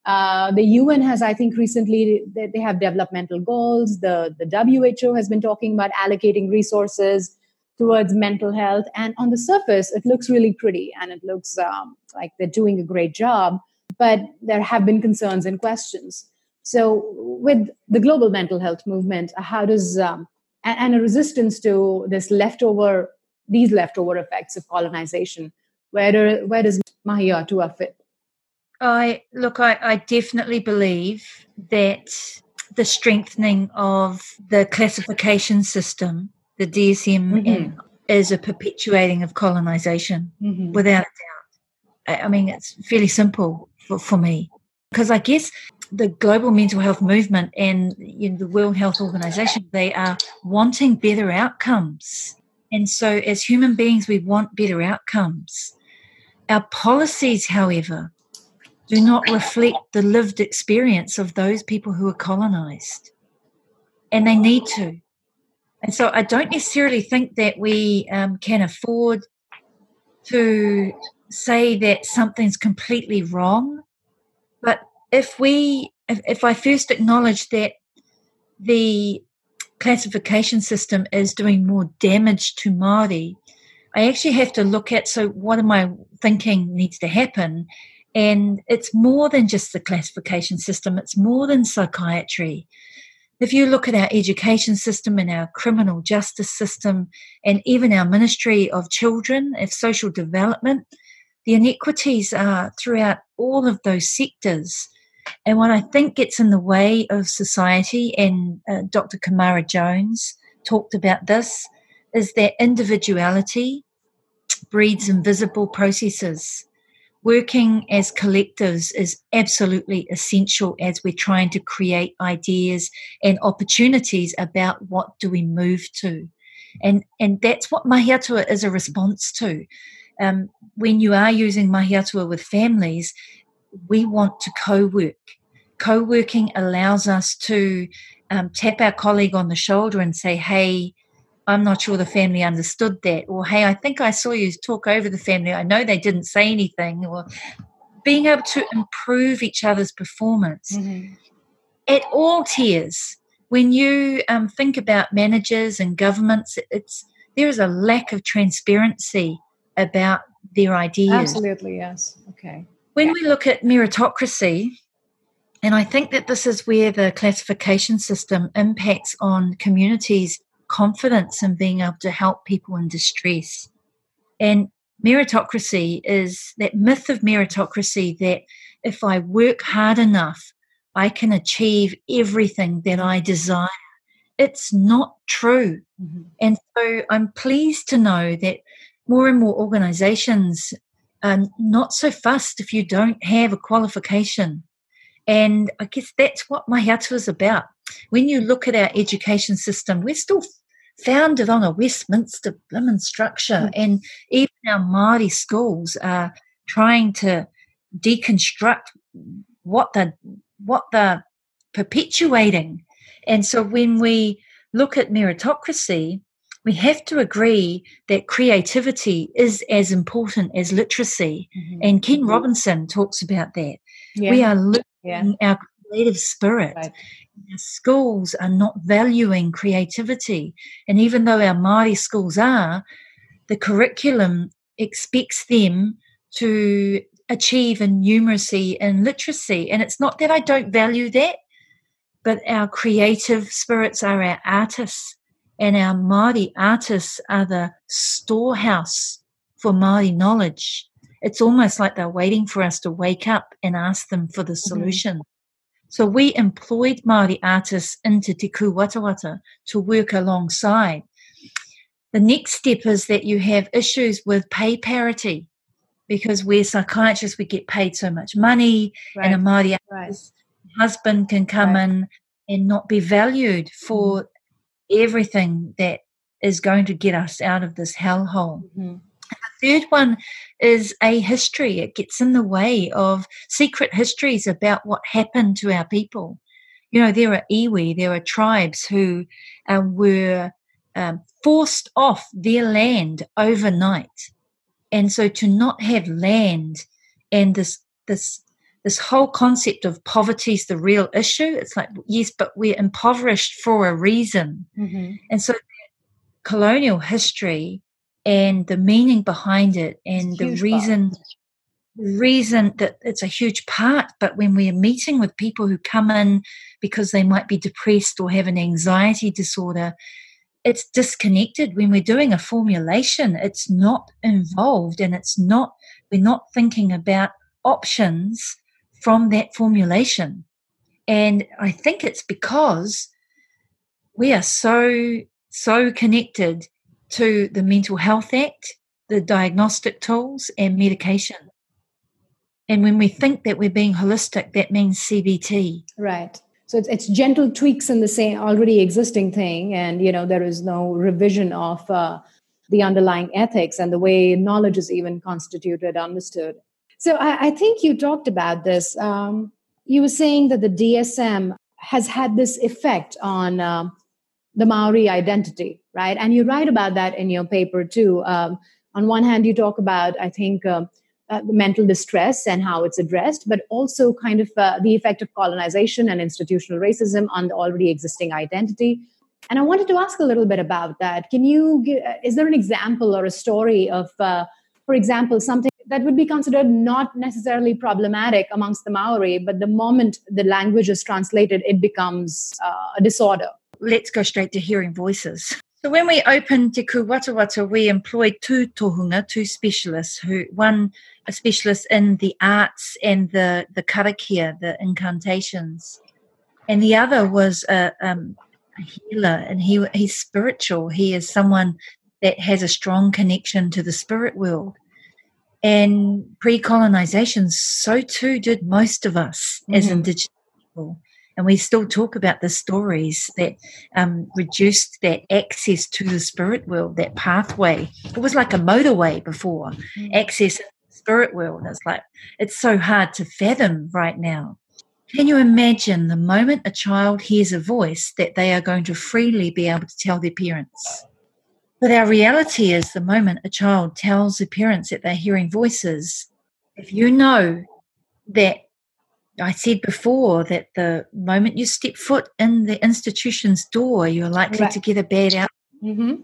Uh, the UN has, I think, recently they, they, have developmental goals. The the WHO has been talking about allocating resources towards mental health, and on the surface, it looks really pretty and it looks um, like they're doing a great job. But there have been concerns and questions. So, with the global mental health movement, how does um, and, and a resistance to this leftover these leftover effects of colonization. Where, do, where does Mahi a Atua fit? I look, I, I definitely believe that the strengthening of the classification system, the DSM, mm-hmm. is a perpetuating of colonization mm-hmm. without a doubt. I, I mean, it's fairly simple for, for me because I guess the global mental health movement and you know, the World Health Organization, they are wanting better outcomes. And so, as human beings, we want better outcomes. Our policies, however, do not reflect the lived experience of those people who are colonized. And they need to. And so, I don't necessarily think that we um, can afford to say that something's completely wrong. But if we, if, if I first acknowledge that the classification system is doing more damage to Māori, I actually have to look at so what am I thinking needs to happen? And it's more than just the classification system, it's more than psychiatry. If you look at our education system and our criminal justice system and even our ministry of children, of social development, the inequities are throughout all of those sectors. And what I think gets in the way of society, and uh, Dr. Camara Jones talked about this, is that individuality breeds invisible processes. Working as collectives is absolutely essential as we're trying to create ideas and opportunities about what do we move to. And, and that's what Mahi a Atua is a response to. Um, when you are using Mahi a Atua with families, we want to co work. Co working allows us to um, tap our colleague on the shoulder and say, hey, I'm not sure the family understood that. Or, hey, I think I saw you talk over the family. I know they didn't say anything. Or being able to improve each other's performance mm-hmm. at all tiers. When you um, think about managers and governments, it's there is a lack of transparency about their ideas. Absolutely, yes. Okay. When we look at meritocracy, and I think that this is where the classification system impacts on communities' confidence in being able to help people in distress. And meritocracy is that myth of meritocracy that if I work hard enough, I can achieve everything that I desire. It's not true. Mm-hmm. And so I'm pleased to know that more and more organizations are not so fussed if you don't have a qualification. And I guess that's what my Mahi a Atua is about. When you look at our education system, we're still founded on a Westminster Blimmin structure, mm. and even our Māori schools are trying to deconstruct what the what they're perpetuating. And so when we look at meritocracy, we have to agree that creativity is as important as literacy. Mm-hmm. And Ken mm-hmm. Robinson talks about that. Yeah. We are losing yeah. our creative spirit. Right. Schools are not valuing creativity. And even though our Māori schools are, the curriculum expects them to achieve in numeracy and literacy. And it's not that I don't value that, but our creative spirits are our artists and our Māori artists are the storehouse for Māori knowledge. It's almost like they're waiting for us to wake up and ask them for the mm-hmm. solution. Mm-hmm. So we employed Māori artists into Te Kūwatawata to work alongside. The next step is that you have issues with pay parity because we're psychiatrists, we get paid so much money, right. and a Māori right. husband can come right. in and not be valued for mm everything that is going to get us out of this hellhole. Mm-hmm. The third one is a history. It gets in the way of secret histories about what happened to our people. You know, there are iwi, there are tribes who uh, were um, forced off their land overnight. And so to not have land and this, this, this whole concept of poverty is the real issue. It's like, yes, but we're impoverished for a reason. Mm-hmm. And so colonial history and the meaning behind it and the reason part. reason that it's a huge part. But when we're meeting with people who come in because they might be depressed or have an anxiety disorder it's disconnected. When we're doing a formulation it's not involved and it's not we're not thinking about options from that formulation. And i think it's because we are so so connected to the Mental Health Act, the diagnostic tools, and medication. And when we think that we're being holistic, that means CBT. Right. So it's, it's gentle tweaks in the same already existing thing, and you know there is no revision of uh, the underlying ethics and the way knowledge is even constituted, understood. So I, I think you talked about this. Um, you were saying that the DSM has had this effect on uh, the Maori identity, right? And you write about that in your paper too. Um, on one hand, you talk about, I think, uh, uh, mental distress and how it's addressed, but also kind of uh, the effect of colonization and institutional racism on the already existing identity. And I wanted to ask a little bit about that. Can you uh, is there an example or a story of, uh, for example, something that would be considered not necessarily problematic amongst the Maori, but the moment the language is translated, it becomes uh, a disorder? let's go straight to hearing voices. So when we opened Te Kūwatawata, we employed two tohunga, two specialists, who one a specialist in the arts and the the karakia, the incantations, and the other was a, um, a healer, and he he's spiritual. He is someone that has a strong connection to the spirit world. And pre-colonization, so too did most of us mm-hmm. as indigenous people. And we still talk about the stories that um, reduced that access to the spirit world, that pathway. It was like a motorway before, mm. access spirit world. It's like, it's so hard to fathom right now. Can you imagine the moment a child hears a voice that they are going to freely be able to tell their parents? But our reality is the moment a child tells their parents that they're hearing voices, if you know that I said before that the moment you step foot in the institution's door, you're likely right. to get a bad outcome. Mm-hmm.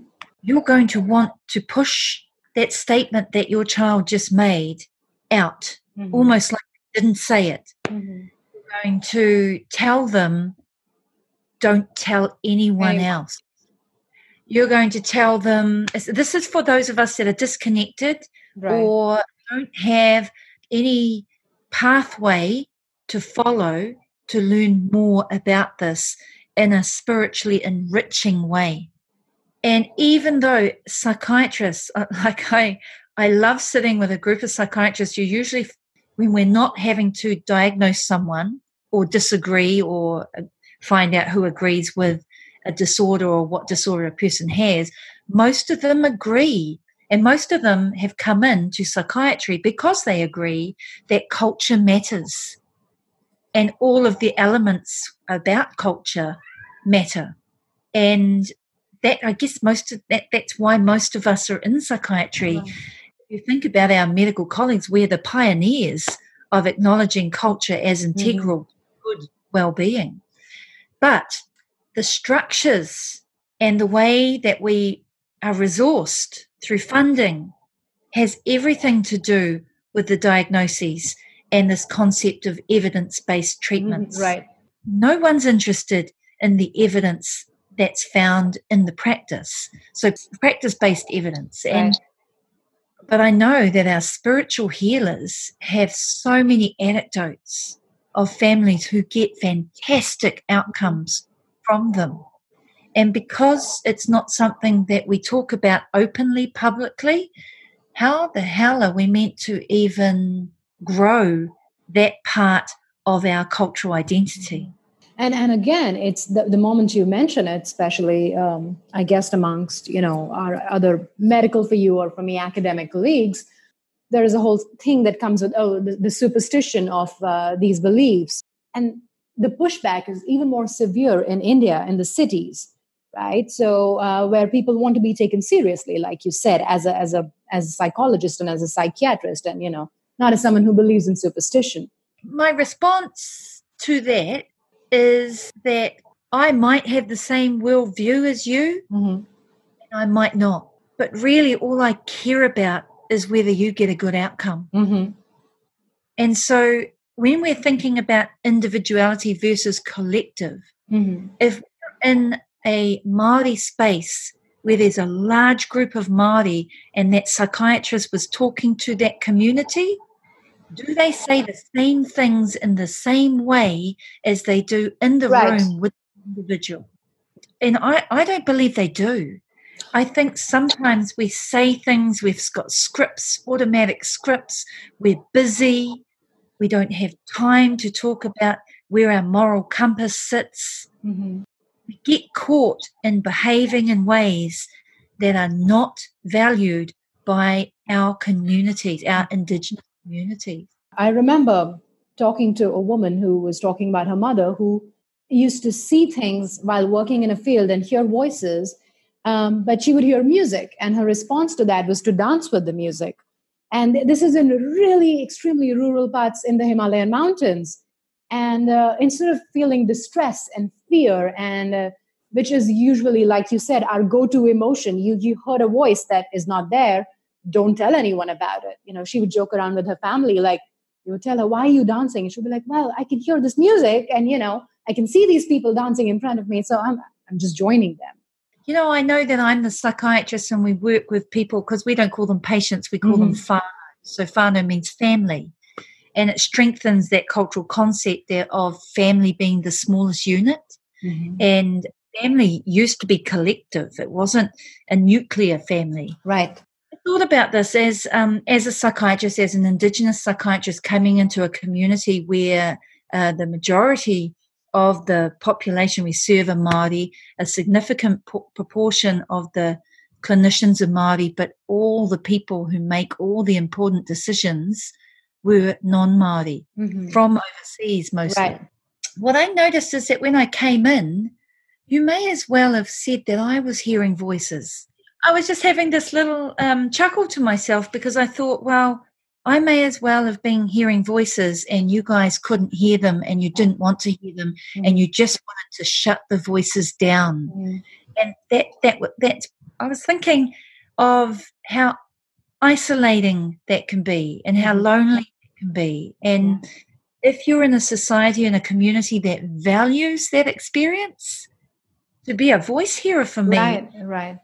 You're going to want to push that statement that your child just made out, mm-hmm. almost like they didn't say it. Mm-hmm. You're going to tell them, don't tell anyone hey. else. You're going to tell them, this is for those of us that are disconnected right. or don't have any pathway to follow to learn more about this in a spiritually enriching way. And even though psychiatrists, like I, I love sitting with a group of psychiatrists, you usually, when we're not having to diagnose someone or disagree or uh, find out who agrees with a disorder or what disorder a person has, most of them agree. And most of them have come in to psychiatry because they agree that culture matters and all of the elements about culture matter. And that I guess most of that that's why most of us are in psychiatry. Right. If you think about our medical colleagues, we're the pioneers of acknowledging culture as mm-hmm. integral mm. good well-being. But the structures and the way that we are resourced through funding has everything to do with the diagnoses and this concept of evidence based treatments. Mm, right. No one's interested in the evidence that's found in the practice. So practice based evidence. Right. And but I know that our spiritual healers have so many anecdotes of families who get fantastic outcomes from them. And because it's not something that we talk about openly, publicly, how the hell are we meant to even grow that part of our cultural identity. and and again it's the, the moment you mention it especially um, i guess amongst you know our other medical for you or for me academic colleagues there is a whole thing that comes with oh the, the superstition of uh, these beliefs and the pushback is even more severe in india in the cities right so uh, where people want to be taken seriously like you said as a as a as a psychologist and as a psychiatrist and you know not as someone who believes in superstition my response to that is that I might have the same worldview as you, mm-hmm. and I might not. But really, all I care about is whether you get a good outcome. Mm-hmm. And so, when we're thinking about individuality versus collective, mm-hmm. if we're in a Māori space where there's a large group of Māori and that psychiatrist was talking to that community, do they say the same things in the same way as they do in the right. room with the individual? And I, I don't believe they do. I think sometimes we say things, we've got scripts, automatic scripts, we're busy, we don't have time to talk about where our moral compass sits. Mm-hmm. We get caught in behaving in ways that are not valued by our communities, our Indigenous communities. I remember talking to a woman who was talking about her mother who used to see things while working in a field and hear voices, um, but she would hear music, and her response to that was to dance with the music. And this is in really extremely rural parts in the Himalayan mountains. And uh, instead of feeling distress and fear, and uh, which is usually, like you said, our go-to emotion, you you heard a voice that is not there don't tell anyone about it. You know, she would joke around with her family, like, you would tell her, why are you dancing? And she'd be like, well, I can hear this music and, you know, I can see these people dancing in front of me. So I'm, I'm just joining them. You know, I know that I'm the psychiatrist and we work with people because we don't call them patients, we call mm-hmm. them whānau. So whānau means family. And it strengthens that cultural concept there of family being the smallest unit. Mm-hmm. And family used to be collective. It wasn't a nuclear family. Right thought about this as um, as a psychiatrist, as an Indigenous psychiatrist coming into a community where uh, the majority of the population we serve are Māori, a significant proportion of the clinicians are Māori, but all the people who make all the important decisions were non-Māori mm-hmm. from overseas mostly. Right. What I noticed is that when I came in, you may as well have said that I was hearing voices. I was just having this little um, chuckle to myself because I thought, well, I may as well have been hearing voices and you guys couldn't hear them and you didn't want to hear them mm. and you just wanted to shut the voices down. Mm. And that, that, that's, I was thinking of how isolating that can be and how mm. lonely it can be. And if you're in a society and a community that values that experience, to be a voice hearer for me. Right, right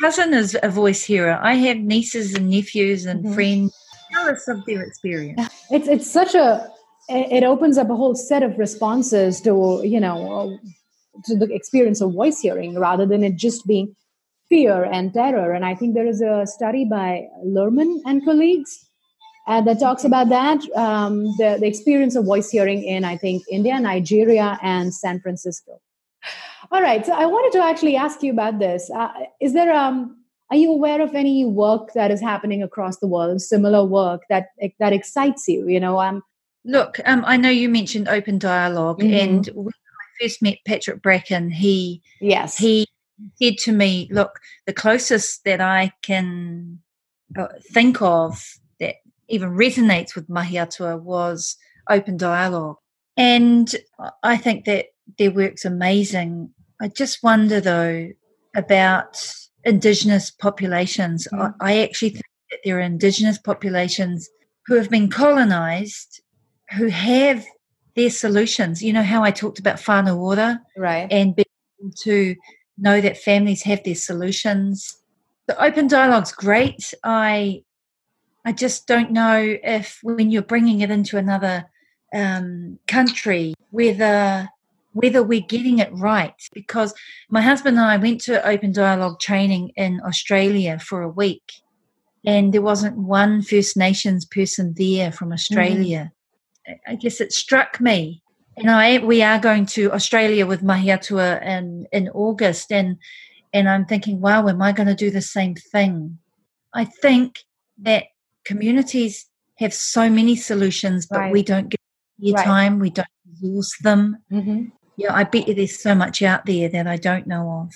cousin is a voice hearer. I have nieces and nephews and mm-hmm. friends. Tell us of their experience. It's it's such a it opens up a whole set of responses to you know to the experience of voice hearing rather than it just being fear and terror. And I think there is a study by Luhrmann and colleagues uh, that talks about that um, the, the experience of voice hearing in I think India, Nigeria, and San Francisco. All right. So I wanted to actually ask you about this. Uh, is there um are you aware of any work that is happening across the world, similar work that that excites you? You know, um look, um, I know you mentioned open dialog mm-hmm. and when I first met Patrick Bracken, he yes he said to me, "Look, the closest that I can uh, think of that even resonates with Mahi Atua was open dialogue." And I think that their work's amazing. I just wonder though about Indigenous populations. Mm. I, I actually think that there are Indigenous populations who have been colonized who have their solutions. You know how I talked about Whānau Ora, Right. And being able to know that families have their solutions. The open dialogue's great. I I just don't know if when you're bringing it into another um, country, whether whether we're getting it right. Because my husband and I went to open dialogue training in Australia for a week, and there wasn't one First Nations person there from Australia. Mm. I guess it struck me and I we are going to Australia with Mahi a Atua in in August, and and I'm thinking, wow, am I going to do the same thing? I think that communities have so many solutions, but right. we don't give your right. time, we don't resource them. Mm-hmm. Yeah, I bet you there's so much out there that I don't know of.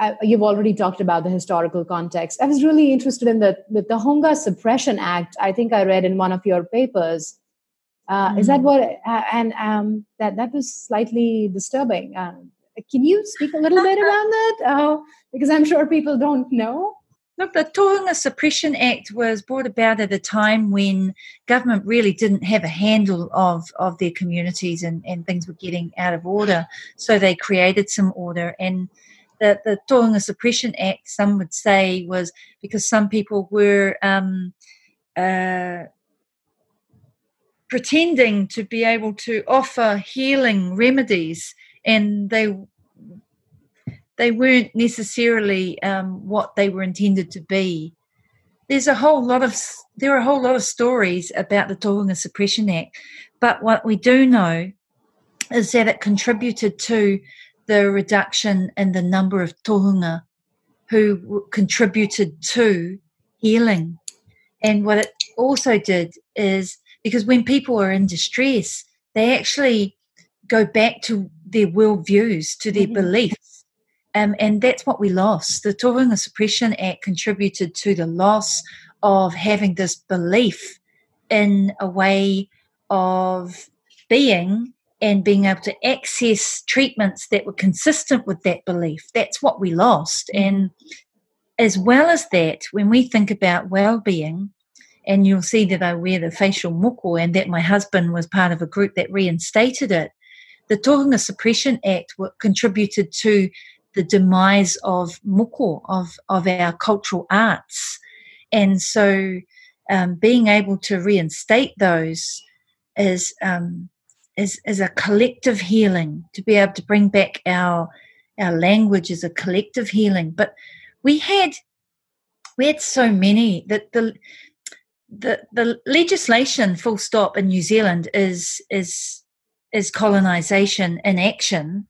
Uh, you've already talked about the historical context. I was really interested in the, the Tohunga Suppression Act. I think I read in one of your papers uh, mm. Is that mm. what? Uh, and um, that that was slightly disturbing. Um, can you speak a little bit around that? Uh, because I'm sure people don't know. Look, the Tohunga Suppression Act was brought about at a time when government really didn't have a handle of, of their communities and, and things were getting out of order. So they created some order. And the, the Tohunga Suppression Act, some would say, was because some people were um, uh, pretending to be able to offer healing remedies, and they they weren't necessarily um, what they were intended to be. There's a whole lot of there are a whole lot of stories about the Tohunga Suppression Act, but what we do know is that it contributed to the reduction in the number of tohunga who contributed to healing. And what it also did is because when people are in distress, they actually go back to their worldviews, to their mm-hmm. beliefs. Um, and that's what we lost. The Tohunga Suppression Act contributed to the loss of having this belief in a way of being and being able to access treatments that were consistent with that belief. That's what we lost. Mm-hmm. And as well as that, when we think about well being, and you'll see that I wear the facial moko and that my husband was part of a group that reinstated it. The Tohunga Suppression Act contributed to the demise of moko, of, of our cultural arts. And so um, being able to reinstate those is, um, is, is a collective healing, to be able to bring back our, our language is a collective healing. But we had we had so many that the the the legislation full stop in New Zealand is is is colonization in action.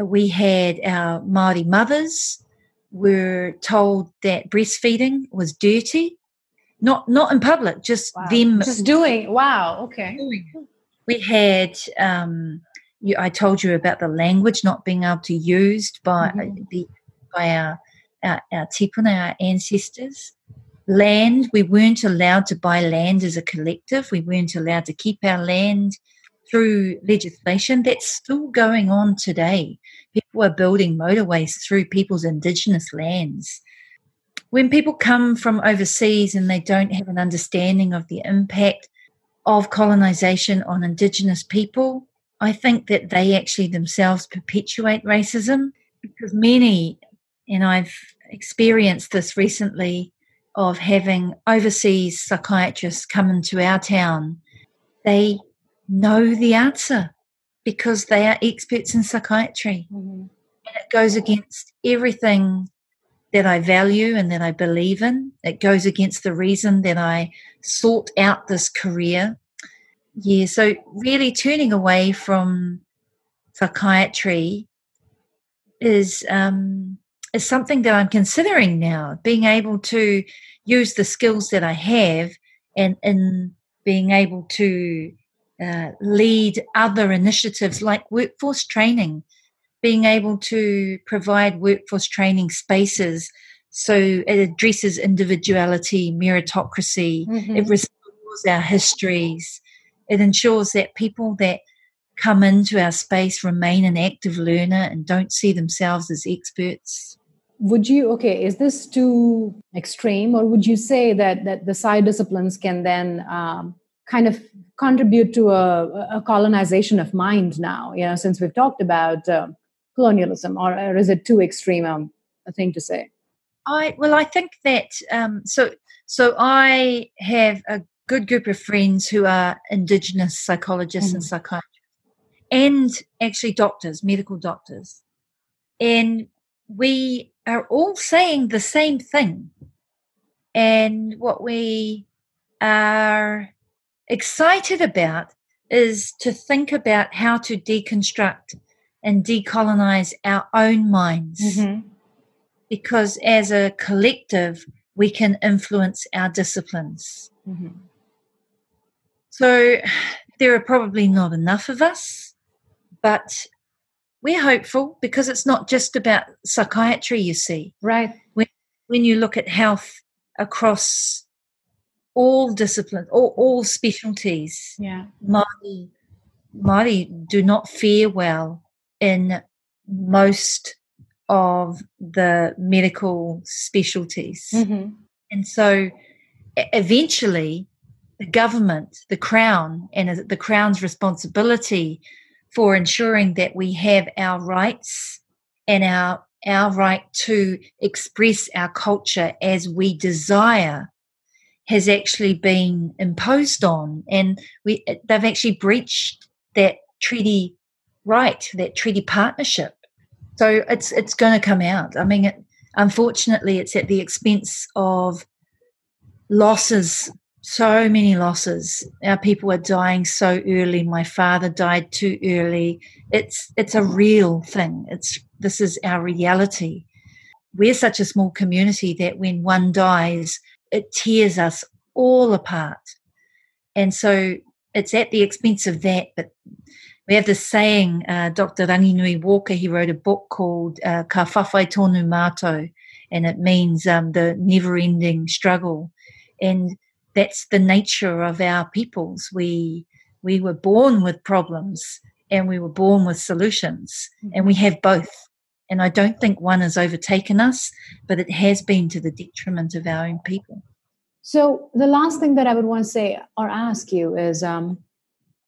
We had our Maori mothers were told that breastfeeding was dirty, not not in public, just wow. them just doing. Wow, okay. We had. Um, you, I told you about the language not being able to used by mm-hmm. the, by our our, our tipuna, our ancestors land we weren't allowed to buy land as a collective we weren't allowed to keep our land through legislation that's still going on today. People are building motorways through people's indigenous lands. When people come from overseas and they don't have an understanding of the impact of colonization on indigenous people i think that they actually themselves perpetuate racism because many and i've experienced this recently of having overseas psychiatrists come into our town, they know the answer because they are experts in psychiatry. Mm-hmm. And it goes against everything that I value and that I believe in. It goes against the reason that I sought out this career. Yeah, so really turning away from psychiatry is um, is something that I'm considering now, being able to use the skills that I have and in being able to uh, lead other initiatives like workforce training, being able to provide workforce training spaces so it addresses individuality, meritocracy, mm-hmm. it restores our histories, it ensures that people that come into our space remain an active learner and don't see themselves as experts. Would you okay is this too extreme? Or would you say that that the psy disciplines can then um, kind of contribute to a, a, colonization of mind now you know since we've talked about uh, colonialism or, or, is it too extreme um, a thing to say i well i think that um, so so i have a good group of friends who are indigenous psychologists mm-hmm. and psychiatrists and actually doctors medical doctors and we are all saying the same thing. And what we are excited about is to think about how to deconstruct and decolonize our own minds. Mm-hmm. Because as a collective, we can influence our disciplines. Mm-hmm. So there are probably not enough of us, but we're hopeful because it's not just about psychiatry, you see. Right. When, when you look at health across all disciplines, all, all specialties, yeah. Māori, Māori do not fare well in most of the medical specialties. Mm-hmm. And so eventually, the government, the Crown, and the Crown's responsibility for ensuring that we have our rights and our our right to express our culture as we desire has actually been imposed on. And we they've actually breached that treaty right that treaty partnership. So it's it's going to come out. I mean it, unfortunately it's at the expense of losses so many losses. Our people are dying so early. My father died too early. It's it's a real thing. It's this is our reality. We're such a small community that when one dies it tears us all apart and so it's at the expense of that but we have this saying uh, dr ranginui walker he wrote a book called uh, ka whawhai tonu mātou and it means um, the never ending struggle and that's the nature of our peoples. We we were born with problems and we were born with solutions, and we have both. And I don't think one has overtaken us, but it has been to the detriment of our own people. So the last thing that I would want to say or ask you is, um,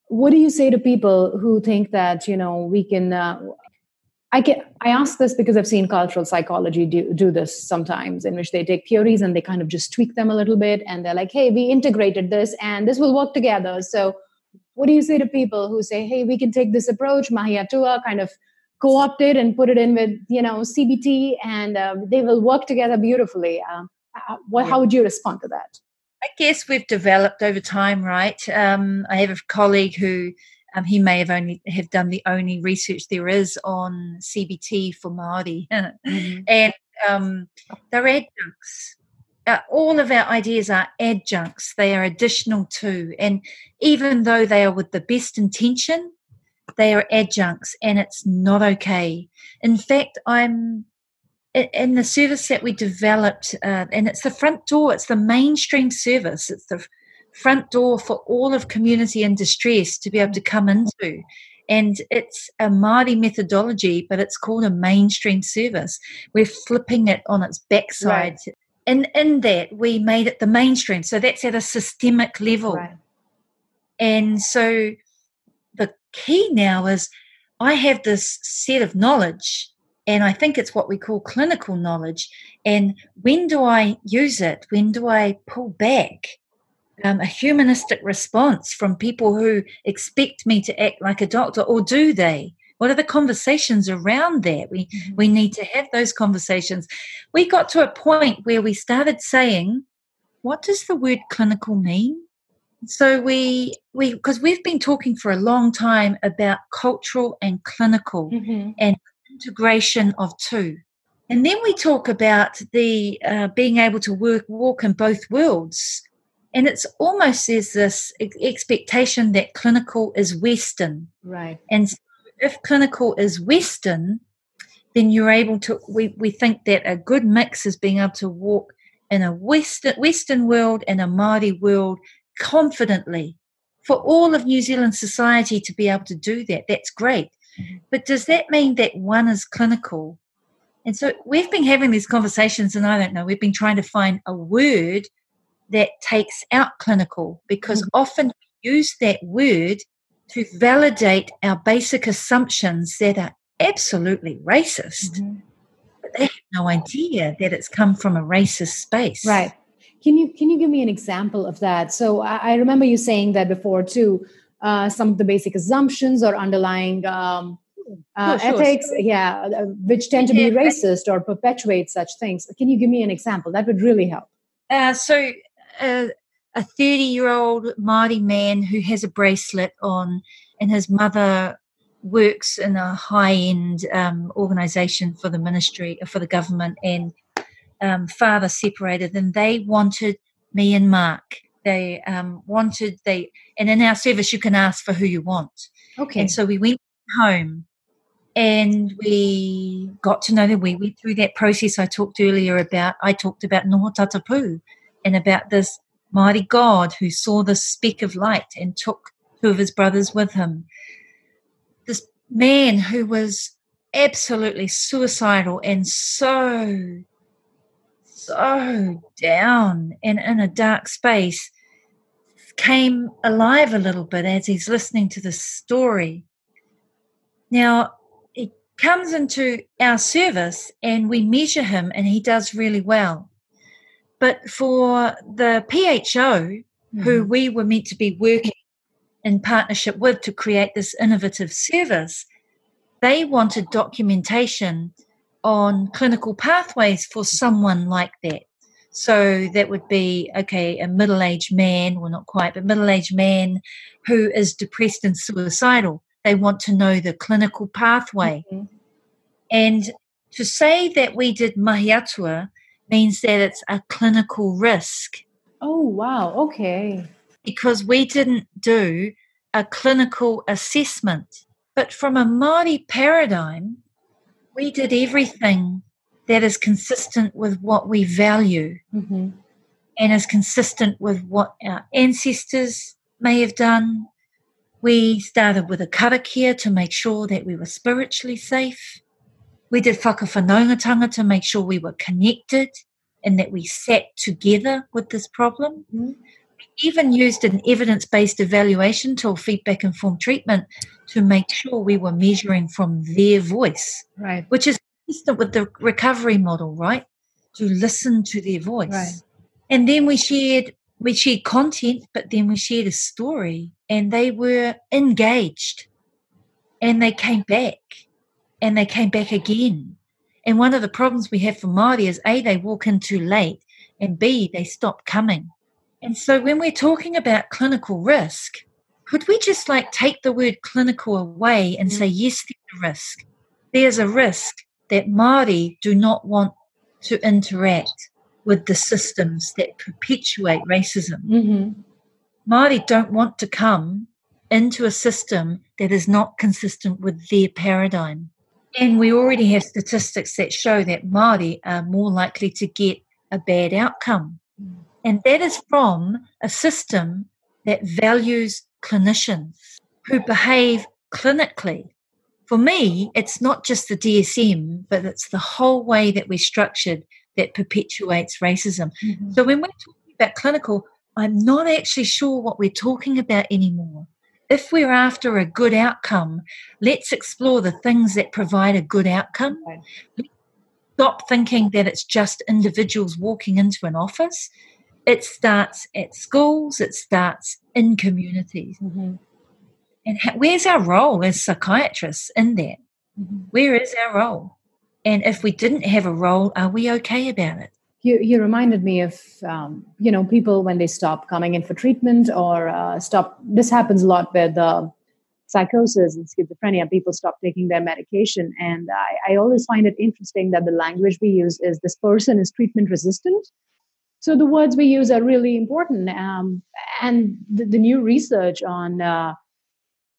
what do you say to people who think that you know we can uh, I can I ask this because I've seen cultural psychology do, do this sometimes, in which they take theories and they kind of just tweak them a little bit, and they're like, "Hey, we integrated this, and this will work together." So, what do you say to people who say, "Hey, we can take this approach, Mahi a Atua, kind of co-opt it and put it in with you know CBT, and uh, they will work together beautifully." Uh, what, How would you respond to that? I guess we've developed over time, right? Um, I have a colleague who um, he may have only have done the only research there is on CBT for Maori, mm-hmm. and um, they're adjuncts. Uh, all of our ideas are adjuncts; they are additional to, and even though they are with the best intention, they are adjuncts, and it's not okay. In fact, I'm in the service that we developed, uh, and it's the front door. It's the mainstream service. It's the front door for all of community in distress to be able to come into. And it's a Māori methodology, but it's called a mainstream service. We're flipping it on its backside. Right. And in that, we made it the mainstream. So that's at a systemic level. Right. And so the key now is I have this set of knowledge, and I think it's what we call clinical knowledge. And when do I use it? When do I pull back? um, a humanistic response from people who expect me to act like a doctor, or do they? What are the conversations around that? We mm-hmm. we need to have those conversations. We got to a point where we started saying, "What does the word clinical mean?" So we we because we've been talking for a long time about cultural and clinical mm-hmm. and integration of two. And then we talk about the uh, being able to work walk in both worlds and it's almost there's this expectation that clinical is Western. Right. And so if clinical is Western, then you're able to, we, we think that a good mix is being able to walk in a Western, Western world and a Māori world confidently. For all of New Zealand society to be able to do that, that's great. Mm-hmm. But does that mean that one is clinical? And so we've been having these conversations, and I don't know, we've been trying to find a word that takes out clinical because mm-hmm. often we use that word to validate our basic assumptions that are absolutely racist. Mm-hmm. But they have no idea that it's come from a racist space. Right. Can you can you give me an example of that? So I, I remember you saying that before too. Uh, some of the basic assumptions or underlying um, uh, sure, ethics, sure. yeah, uh, which tend to be racist or perpetuate such things. Can you give me an example? That would really help. Uh, so uh, a 30 year old Māori man who has a bracelet on, and his mother works in a high end um, organization for the ministry, for the government, and um, father separated, and they wanted me and Mark. They um, wanted they, and in our service, you can ask for who you want. Okay. And so we went home and we got to know them. We went through that process I talked earlier about. I talked about Noho Tatapu and about this mighty God who saw this speck of light and took two of his brothers with him. This man who was absolutely suicidal and so, so down and in a dark space came alive a little bit as he's listening to the story. Now, he comes into our service and we measure him and he does really well. But for the PHO, mm-hmm. who we were meant to be working in partnership with to create this innovative service, they wanted documentation on clinical pathways for someone like that. So that would be, okay, a middle aged man, well, not quite, but middle aged man who is depressed and suicidal. They want to know the clinical pathway. Mm-hmm. And to say that we did Mahi a Atua means that it's a clinical risk. Oh, wow. Okay. Because we didn't do a clinical assessment. But from a Māori paradigm, we did everything that is consistent with what we value mm-hmm. and is consistent with what our ancestors may have done. We started with a karakia to make sure that we were spiritually safe. We did whakawhanaungatanga to make sure we were connected and that we sat together with this problem. Mm-hmm. Even used an evidence based evaluation tool, feedback informed treatment, to make sure we were measuring from their voice, right. which is consistent with the recovery model, right? To listen to their voice. Right. And then we shared we shared content, but then we shared a story and they were engaged and they came back and they came back again. And one of the problems we have for Māori is A, they walk in too late and B, they stop coming. And so when we're talking about clinical risk, could we just like take the word clinical away and mm. say, yes, there's a risk. There's a risk that Māori do not want to interact with the systems that perpetuate racism. Mm-hmm. Māori don't want to come into a system that is not consistent with their paradigm. And we already have statistics that show that Māori are more likely to get a bad outcome. And that is from a system that values clinicians who behave clinically for me, it's not just the DSM, but it's the whole way that we're structured that perpetuates racism. Mm-hmm. So when we're talking about clinical, I'm not actually sure what we're talking about anymore. If we're after a good outcome, let's explore the things that provide a good outcome. Right. Stop thinking that it's just individuals walking into an office. It starts at schools, it starts in communities. Mm-hmm. And where's our role as psychiatrists in that? Mm-hmm. Where is our role? And if we didn't have a role, are we okay about it? You, you reminded me of um, you know people when they stop coming in for treatment or uh, stop. This happens a lot with uh, psychosis and schizophrenia. People stop taking their medication, and I, I always find it interesting that the language we use is this person is treatment resistant. So the words we use are really important. Um, and the, the, new research on uh,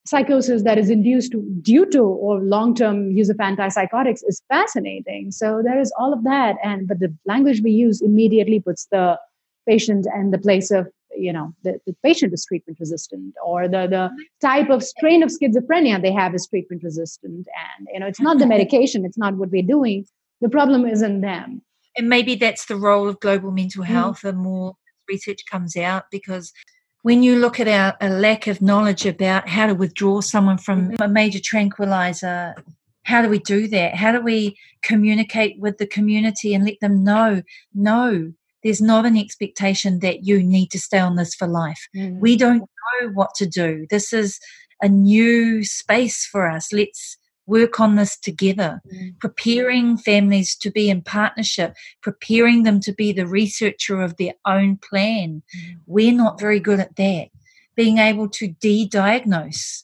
psychosis that is induced due to or long-term use of antipsychotics is fascinating. So there is all of that and but the language we use immediately puts the patient and the place of you know the, the patient is treatment resistant or the the type of strain of schizophrenia they have is treatment resistant. And you know it's not the medication it's not what we're doing. The problem is in them and maybe that's the role of global mental mm-hmm. health mm. and more research comes out because when you look at our a lack of knowledge about how to withdraw someone from mm-hmm. a major tranquilizer, how do we do that? How do we communicate with the community and let them know, no, there's not an expectation that you need to stay on this for life. Mm. We don't know what to do. This is a new space for us. Let's work on this together, mm. preparing families to be in partnership, preparing them to be the researcher of their own plan. Mm. We're not very good at that. Being able to de diagnose.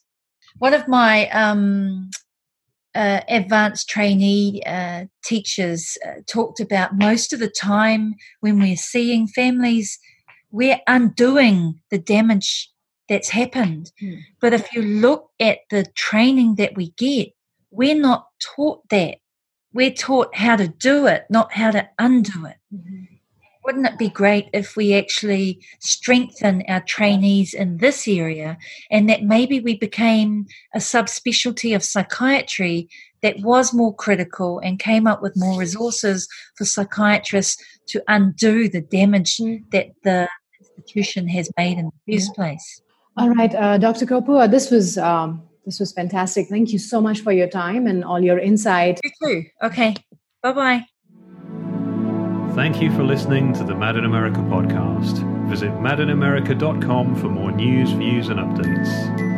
One of my um, uh, advanced trainee uh, teachers uh, talked about most of the time when we're seeing families, we're undoing the damage that's happened. Mm. But if you look at the training that we get, we're not taught that. We're taught how to do it, not how to undo it. Mm-hmm. Wouldn't it be great if we actually strengthen our trainees in this area and that maybe we became a subspecialty of psychiatry that was more critical and came up with more resources for psychiatrists to undo the damage mm. that the institution has made in the first place? All right, uh, Dr. Kopua, this was um, this was fantastic. Thank you so much for your time and all your insight. You too. Okay. Bye bye. Thank you for listening to the Mad in America podcast. Visit madinamerica.com for more news, views, and updates.